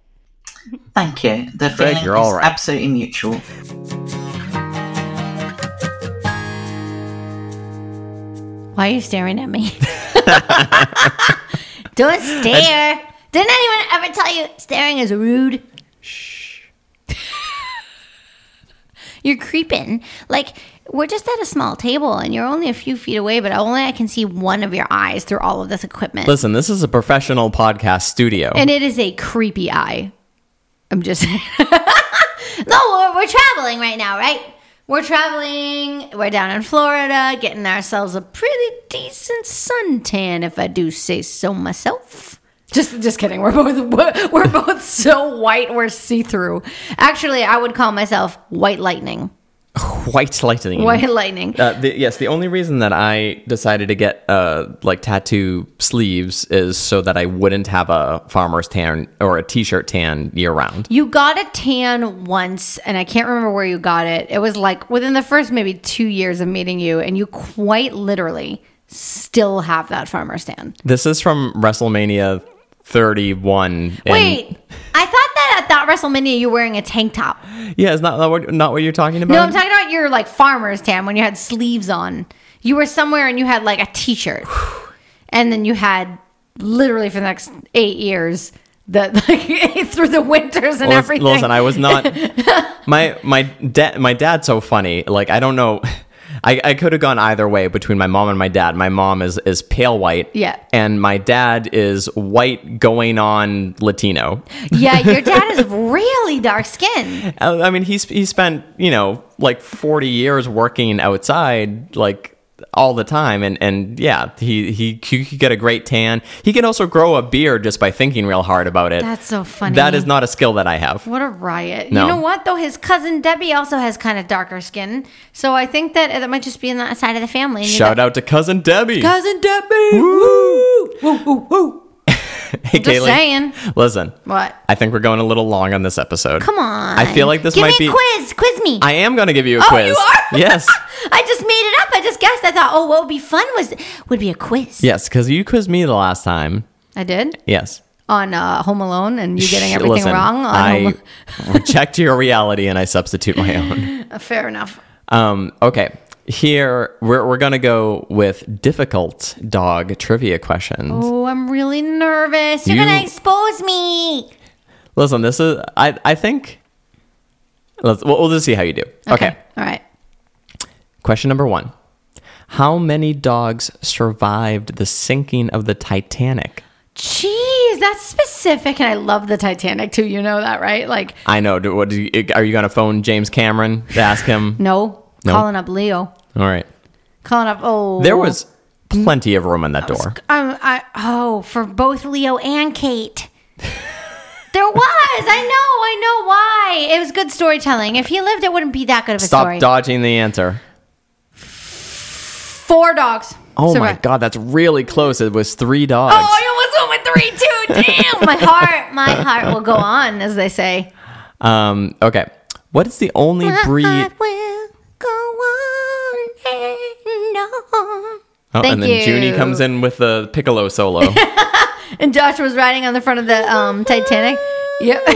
Thank you. The Greg, feeling you're is right. absolutely mutual. Why are you staring at me? Don't stare. Didn't anyone ever tell you staring is rude? Shh. you're creeping. Like, we're just at a small table and you're only a few feet away, but only I can see one of your eyes through all of this equipment. listen, this is a professional podcast studio. And it is a creepy eye. I'm just no, we're, we're traveling right now, right? We're traveling. We're down in Florida, getting ourselves a pretty decent suntan, if I do say so myself. Just, just kidding. We're both we're both so white. We're see through. Actually, I would call myself white lightning. White lightning. White lightning. Uh, the, yes, the only reason that I decided to get uh, like tattoo sleeves is so that I wouldn't have a farmer's tan or a t-shirt tan year round. You got a tan once, and I can't remember where you got it. It was like within the first maybe two years of meeting you, and you quite literally still have that farmer's tan. This is from WrestleMania 31. and- Wait, I thought at that WrestleMania you were wearing a tank top. yeah, it's not not what, not what you're talking about. No, I'm talking about your like farmer's tan when you had sleeves on. You were somewhere and you had like a t-shirt, and then you had literally for the next eight years the like through the winters and Listen- everything. Listen, I was not. my my dad. My dad's so funny. Like I don't know. I, I could have gone either way between my mom and my dad. My mom is is pale white, Yeah. and my dad is white going on Latino. Yeah, your dad is really dark skinned. I I mean, he's he spent you know like forty years working outside, like all the time, and and yeah, he he he could get a great tan. He can also grow a beard just by thinking real hard about it. That's so funny. That is not a skill that I have. What a riot. No. You know what, though? His cousin Debbie also has kind of darker skin. So I think that that might just be in that side of the family. Shout out to cousin Debbie. Cousin Debbie! Woo! Woo, woo, woo. hey, Just Kaylee, saying. listen. What? I think we're going a little long on this episode. Come on. I feel like this Give might me be. a quiz. Quiz me. I am going to give you a oh, quiz. you are? Yes. I just made it up. I just guessed. I thought, oh, what would be fun was would be a quiz. Yes, because you quizzed me the last time. I did Yes. on uh, Home Alone, and you getting Shh, everything listen, wrong. On I Home- reject your reality and I substitute my own. Fair enough. Um, okay. Here, we're, we're going to go with difficult dog trivia questions. Oh, I'm really nervous. You're You- gonna expose me. Listen, this is, I, I think, let's, we'll, we'll just see how you do. okay. All right. Question number one How many dogs survived the sinking of the Titanic? Jeez, that's specific, and I love the Titanic too. You know that, right? Like, I know. Do, what, do you, are you going to phone James Cameron to ask him? no, No. calling up Leo, All right. calling up. Oh, There was plenty of room on that door. Um, I oh for both Leo and Kate. There was. I know. I know why. It was good storytelling. If he lived, it wouldn't be that good of a story. Stop story. dodging the answer. Four dogs. Oh my survived. god, that's really close. It was three dogs. Oh, I almost went with three too. Damn, my heart, my heart will go on, as they say. Um, okay. What is the only breed? Heart will go on and on. Oh, Thank and then you. Junie comes in with the piccolo solo. And Josh was riding on the front of the um, Titanic. Yep.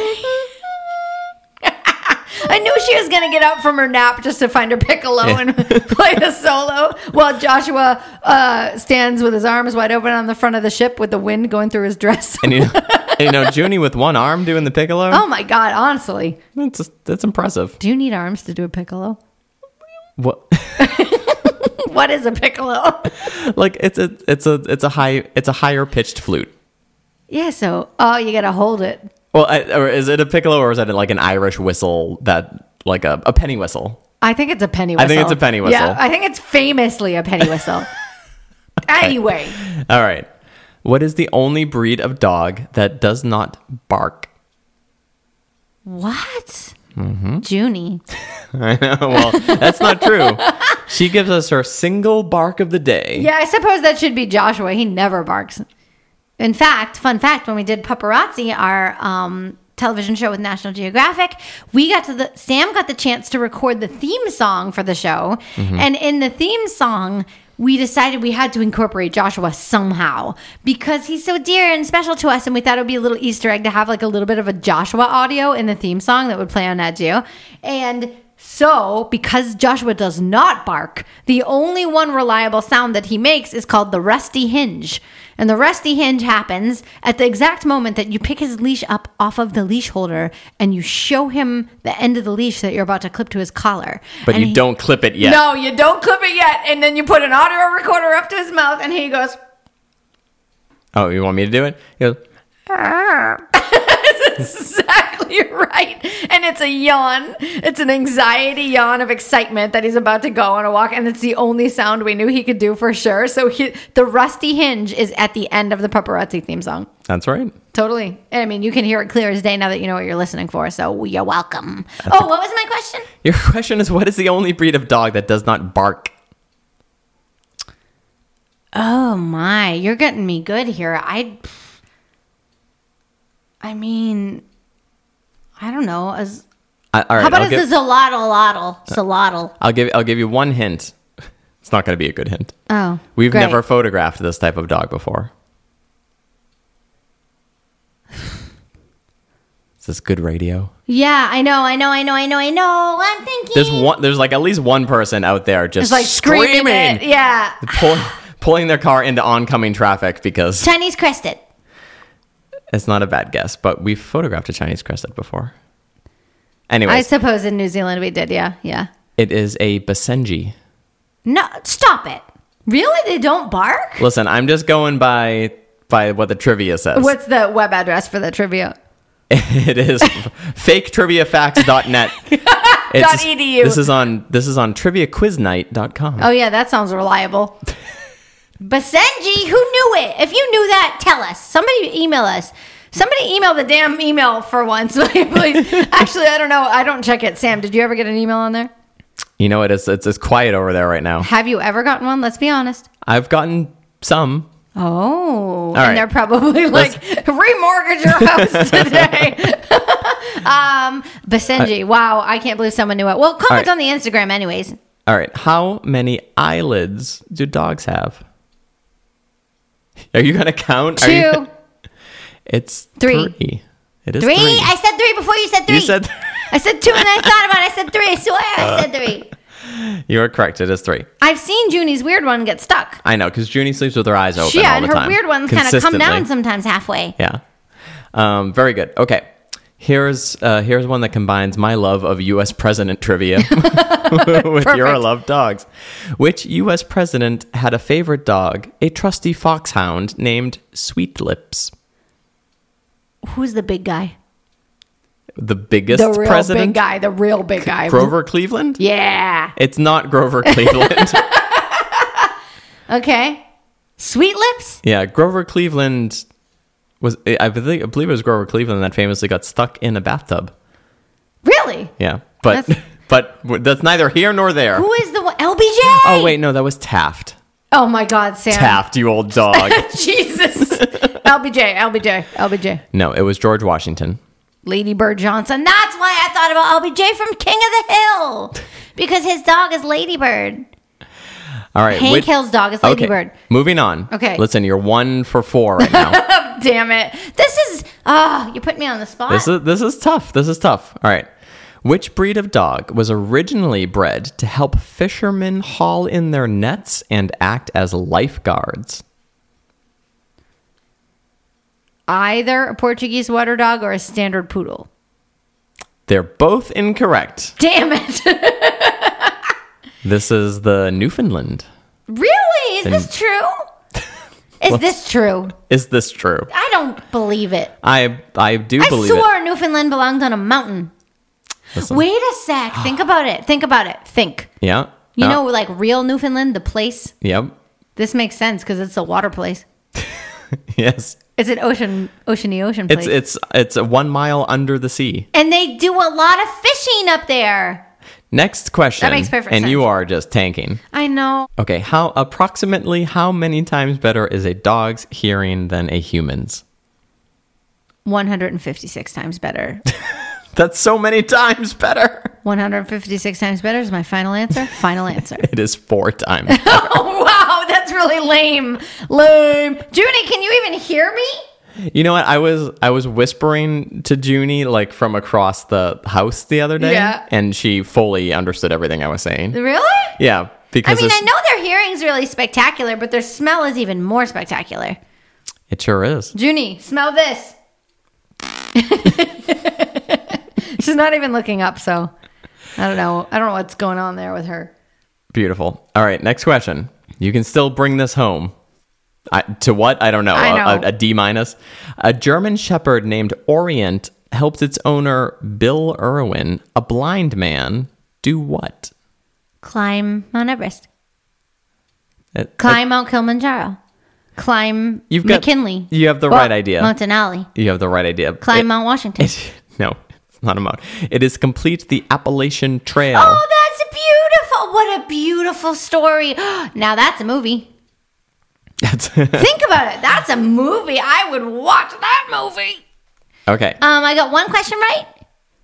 I knew she was gonna get up from her nap just to find her piccolo and play the solo, while Joshua uh, stands with his arms wide open on the front of the ship with the wind going through his dress. and you know, and you know Junie with one arm doing the piccolo. oh my god! Honestly, That's that's impressive. do you need arms to do a piccolo? What? What is a piccolo? like it's a it's a it's a high it's a higher pitched flute. yeah, so oh, you gotta hold it. Well, I, or is it a piccolo or is it like an Irish whistle that like a, a penny whistle? I think it's a penny whistle. I think it's a penny whistle. Yeah, I think it's famously a penny whistle. Anyway, All right. What is the only breed of dog that does not bark? what? Mm-hmm. Junie. I know. Well, that's not true. She gives us her single bark of the day. Yeah, I suppose that should be Joshua. He never barks. In fact, fun fact: when we did Pupparazzi, our um, television show with National Geographic, we got to the Sam got the chance to record the theme song for the show, and in the theme song. We decided we had to incorporate Joshua somehow because he's so dear and special to us, and we thought it would be a little Easter egg to have like a little bit of a Joshua audio in the theme song that would play on Nat. And so, because Joshua does not bark, the only one reliable sound that he makes is called the rusty hinge. And the rusty hinge happens at the exact moment that you pick his leash up off of the leash holder and you show him the end of the leash that you're about to clip to his collar. But And you he- don't clip it yet. No, you don't clip it yet. And then you put an audio recorder up to his mouth and he goes, Oh, you want me to do it? He goes, That's exactly right. And it's a yawn. It's an anxiety yawn of excitement that he's about to go on a walk. And it's the only sound we knew he could do for sure. So he, the rusty hinge is at the end of the Pupparazzi theme song. That's right. Totally. I mean, you can hear it clear as day now that you know what you're listening for. So you're welcome. oh, what was my question? Your question is what is the only breed of dog that does not bark? Oh my, you're getting me good here. I I mean I don't know. As I, all right, how about I'll, as give, a zolotl lotl? Zolotl. I'll give I'll give you one hint. It's not going to be a good hint. Oh. We've great. never photographed this type of dog before. Is this good radio? Yeah, I know, I know, I know, I know, I know. I'm thinking There's one. There's like at least one person out there just It's like screaming. screaming. Yeah. pull, pulling their car into oncoming traffic because Chinese crested. It's not a bad guess. But we've photographed a Chinese crested before. Anyway, I suppose in New Zealand we did, yeah. Yeah. it is a Basenji. No, stop it. Really? They don't bark? Listen, I'm just going by by what the trivia says. What's the web address for the trivia? it is faketriviafacts.net. It's- edu. This is on this is on triviaquiznight.com. Oh yeah, that sounds reliable. Basenji, who knew it? If you knew that, tell us. Somebody email us. Somebody email the damn email for once, please. Actually, I don't know. I don't check it. Sam, did you ever get an email on there? You know what? It's, it's it's quiet over there right now. Have you ever gotten one? Let's be honest. I've gotten some. Oh, and right. they're probably like remortgage your house today. um, Basenji, wow, I can't believe someone knew it. Well, comment right. on the Instagram, anyways. All right. How many eyelids do dogs have? Are you gonna count? Are you- Two, it's Three. three. It is three. three. I said three before you said three. you said I said two, and I thought about it. I said three. I swear, I said three. you are correct. It is three. I've seen Junie's weird one get stuck. I know because Junie sleeps with her eyes open yeah, and her time. weird ones kind of come down sometimes halfway. Yeah. Um, very good. Okay. Here's uh, here's one that combines my love of U.S. president trivia with your love dogs. Which U.S. president had a favorite dog, a trusty foxhound named Sweet Lips? Who's the big guy? The biggest The real president, big guy. The real big guy. Grover Cleveland. Yeah. It's not Grover Cleveland. Okay. Sweet lips. yeah, Grover Cleveland was. I believe, I believe it was Grover Cleveland that famously got stuck in a bathtub. Really? Yeah, but That's- but that's neither here nor there. Who is the one? LBJ. Oh wait, no, that was Taft. Oh my God, Sam. Taft, you old dog. Jesus. LBJ. LBJ. LBJ. no, it was George Washington. Lady Bird Johnson. That's why I thought about LBJ from King of the Hill because his dog is Ladybird. All right, Hank which- Hill's dog is okay, Ladybird. Moving on. Okay. listen, you're one for four right now. Damn it. This is oh, you put me on the spot. this is this is tough. This is tough. All right. Which breed of dog was originally bred to help fishermen haul in their nets and act as lifeguards? Either a Portuguese water dog or a standard poodle. They're both incorrect. Damn it. This is the Newfoundland. really? Is this true? Is this true? Is this true? I don't believe it. I I do I believe swore. Newfoundland belonged on a mountain. Listen. Wait a sec. Think about it. Think about it. Think. Yeah. You Yeah. know, like real Newfoundland, the place. Yep. This makes sense because it's a water place. Yes. It's an ocean, oceany ocean place. It's it's it's a one mile under the sea. and they do a lot of fishing up there. Next question. That makes perfect and you are just tanking. I know. Okay, how approximately how many times better is a dog's hearing than a human's? 156 times better. That's so many times better. 156 times better is my final answer. Final answer. It is four times. oh, wow. That's really lame. Lame. Junie, can you even hear me? You know what? I was I was whispering to Junie like from across the house the other day, Yeah. and she fully understood everything I was saying. Really? Yeah, Because I mean, I know their hearing's really spectacular, but their smell is even more spectacular. it sure is. Junie, smell this. She's not even looking up, so I don't know. I don't know what's going on there with her. Beautiful. All right, next question. You can still bring this home. I, to what? I don't know. I A- know. A, a D minus. A German Shepherd named Orient helped its owner Bill Irwin, a blind man, do what? Climb Mount Everest. It- Climb Mount Kilimanjaro. Climb You've got- McKinley. you have the right idea. Mount Denali. You have the right idea. Climb It- Mount Washington. it- no, it's not a mount. It is complete the Appalachian Trail. Oh, that's beautiful. What a beautiful story. now that's a movie. That's Think about it. That's a movie. I would watch that movie. okay. Um, I got one question right.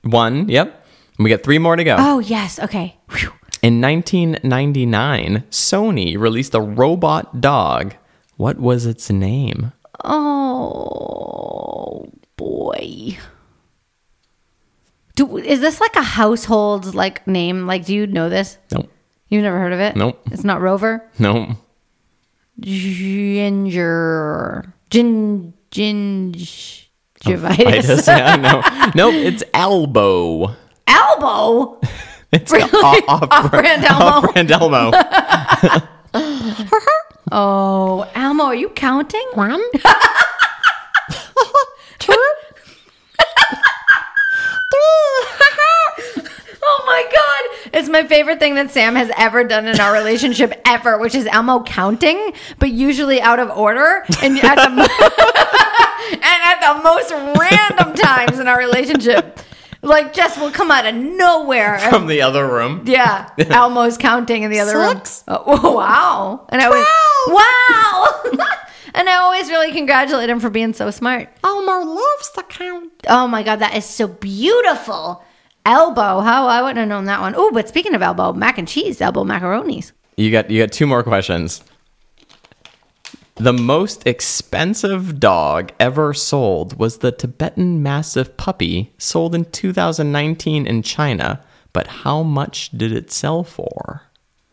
One. Yep. We got three more to go. Oh, yes. Okay. Whew. In 1999, Sony released a robot dog. What was its name? Oh, boy. Do, is this like a household like name? Like, do you know this? Nope. You've never heard of it? Nope. It's not Rover. Nope. Ginger. Gin. Gingivitis. Oh, I just, yeah, no. Nope. It's elbow. Elbow. It's Really? off, Off-brand Elmo. Off-brand Elmo. Oh, Elmo, are you counting? One, Oh my god! It's my favorite thing that Sam has ever done in our relationship ever, which is Elmo counting, but usually out of order and at the and at the most random times in our relationship. Like Jess will come out of nowhere. From the other room. yeah, Elmo's counting in the other Six. room. Oh, wow! And I always wow. and I always really congratulate him for being so smart. Elmo loves to count. Oh my god, that is so beautiful. Elbow. How I wouldn't have known that one. Oh, but speaking of elbow, mac and cheese, elbow macaronis. You got you got two more questions. The most expensive dog ever sold was the Tibetan Mastiff puppy, sold in 2019 in China. But how much did it sell for?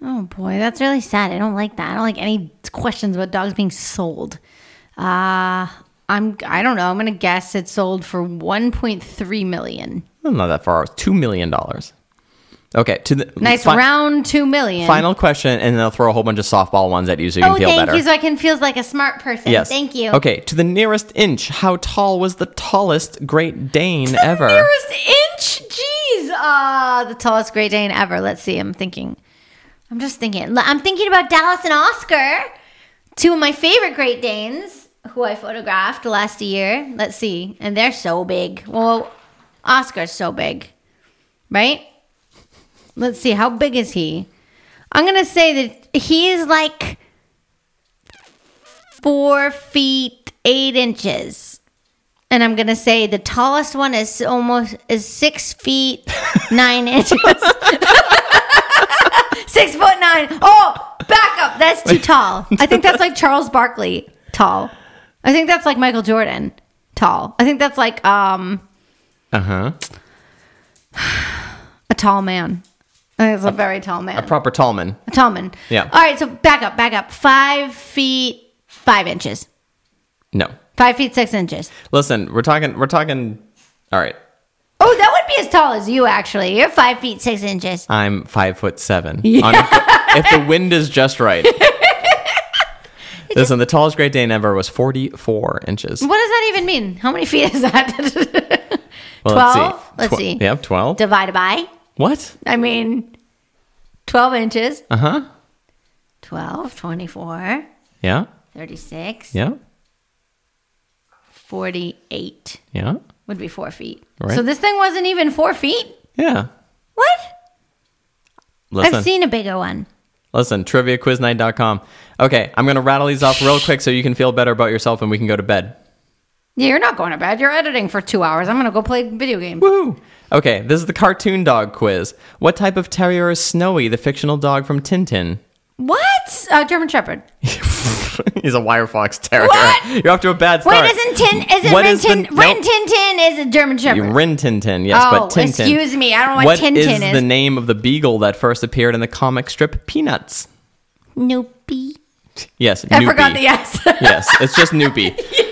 Oh boy, that's really sad. I don't like that. I don't like any questions about dogs being sold. Uh I'm I don't know. I'm gonna guess it sold for 1.3 million. Not that far. Two million dollars. Okay, to the Nice fi- round two million. final question, and then I'll throw a whole bunch of softball ones at you so you can Oh, feel thank better. you. So I can feel like a smart person. yes. Thank you. Okay, to the nearest inch, how tall was the tallest Great Dane ever? Nearest inch. Jeez. Uh, the tallest Great Dane ever. Let's see. I'm thinking. I'm just thinking. I'm thinking about Dallas and Oscar, two of my favorite Great Danes who I photographed last year. Let's see. And they're so big. Well, Oscar's so big, right? Let's see. How big is he? I'm going to say that he's like four feet, eight inches. And I'm gonna say the tallest one is almost is six feet nine inches. six foot nine. Oh, back up. That's too tall. I think that's like Charles Barkley tall. I think that's like Michael Jordan tall. I think that's like um Uh huh. a tall man. It's a very tall man. A proper tall man. A tall man. Yeah. All right, so back up, back up. Five feet five inches. No. Five feet six inches. Listen, we're talking. We're talking. All right. Oh, that would be as tall as you actually. You're five feet six inches. I'm five foot seven. On- if the wind is just right. Listen, the tallest Great Dane ever was 44 inches. What does that even mean? How many feet is that? Well, 12? Let's Tw- see. Yep, 12. Divided by? what? I mean, 12 inches. Uh huh. 12, 24, Yeah. 36, Yeah. 48 Yeah. would be four feet. Right. So this thing wasn't even four feet? Yeah. What? Listen. I've seen a bigger one. Listen, triviaquiznight.com. Okay, I'm going to rattle these off real quick so you can feel better about yourself and we can go to bed. Yeah, you're not going to bed. You're editing for two hours. I'm going to go play video games. Woohoo! Okay, this is the cartoon dog quiz. What type of terrier is Snowy, the fictional dog from Tintin? What? Uh, German Shepherd. He's a wire fox terrier. What? You're off to a bad start. Wait, isn't Tin? Isn't What Rin, is the- Rin nope. Tin Tin is a German Shepherd? Rin Tintin, yes, Oh, but Tintin. excuse me, I don't know what What Tintin is is. the name of the beagle that first appeared in the comic strip Peanuts? Noopy. Yes, I Noopy. forgot the S. Yes, it's just Noopy. yes.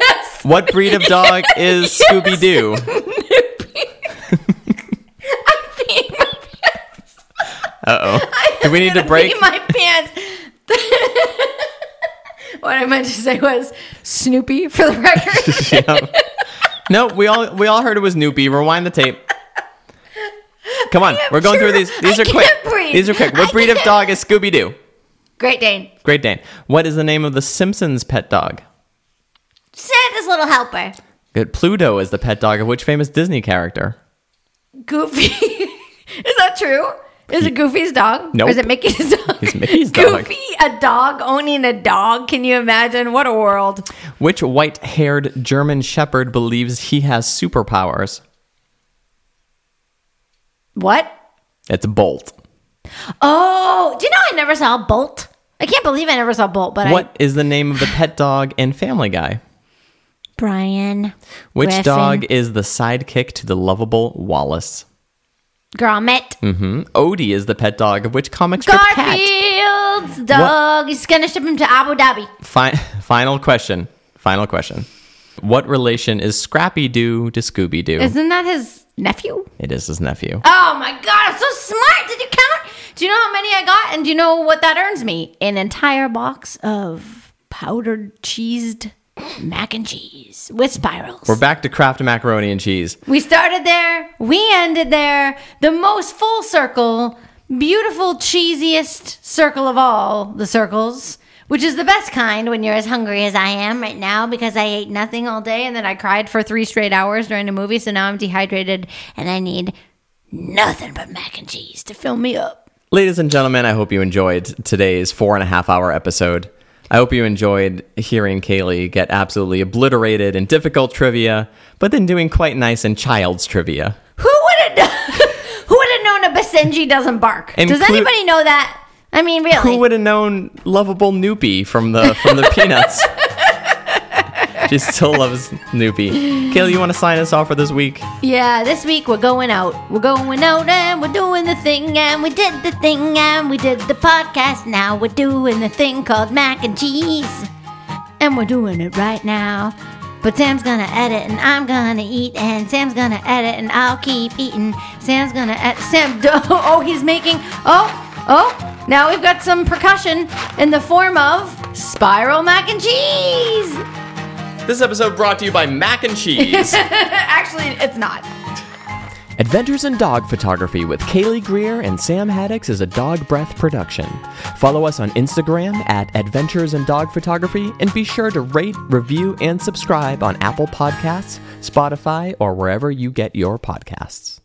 What breed of dog is. Scooby Doo? I'm my pants. Uh oh. Do we need to break? my pants. what I meant to say was Snoopy for the record. Yeah. No, we all we all heard it was Noopy. Rewind the tape. Come on, we're going through these. These I are quick. breathe. These are quick. What I breed of can't. dog is Scooby Doo? Great Dane. Great Dane. What is the name of the Simpsons pet dog? Santa's little helper. Good. Pluto is the pet dog of which famous Disney character? Goofy. is that true? Is it Goofy's dog? Nope. Is it Mickey's dog? It's Mickey's dog. Goofy, a dog owning a dog. Can you imagine? What a world. Which white-haired German Shepherd believes he has superpowers? What? It's Bolt. Oh, do you know I never saw Bolt? I can't believe I never saw Bolt, but I. What is the name of the pet dog in Family Guy? Brian. Which Griffin. dog is the sidekick to the lovable Wallace? Gromit. hmm Odie is the pet dog of which comic strip cat? Garfield's dog. He's gonna ship him to Abu Dhabi. Fi- final question. Final question. What relation is Scrappy Doo to Scooby Doo? Isn't that his nephew? It is his nephew. Oh my god, I'm so smart. Did you count? Do you know how many I got? And do you know what that earns me? An entire box of powdered cheesed mac and cheese with spirals. We're back to Kraft macaroni and cheese. We started there, we ended there. The most full circle, beautiful, cheesiest circle of all the circles, which is the best kind when you're as hungry as I am right now because I ate nothing all day and then I cried for three straight hours during the movie. So now I'm dehydrated and I need nothing but mac and cheese to fill me up. Ladies and gentlemen, I hope you enjoyed today's four and a half hour episode. I hope you enjoyed hearing Kaylee get absolutely obliterated in difficult trivia, but then doing quite nice in child's trivia. Who would have Who would have known a Basenji doesn't bark? Does anybody know that? I mean, really? Who would have known lovable Noopy from the from the Peanuts? she still loves Snoopy. Kayla, you want to sign us off for this week? Yeah, this week we're going out. We're going out and we're doing the thing and we did the thing and we did the podcast. Now we're doing the thing called mac and cheese. And we're doing it right now. But Sam's gonna edit and I'm gonna eat and Sam's gonna edit and I'll keep eating. Sam's gonna edit. Sam, oh, he's making. Oh, oh, now we've got some percussion in the form of spiral mac and cheese. This episode brought to you by Mac and Cheese. Actually, it's not. Adventures in Dog Photography with Kaylee Greer and Sam Haddix is a dog breath production. Follow us on Instagram at Adventures in Dog Photography and be sure to rate, review, and subscribe on Apple Podcasts, Spotify, or wherever you get your podcasts.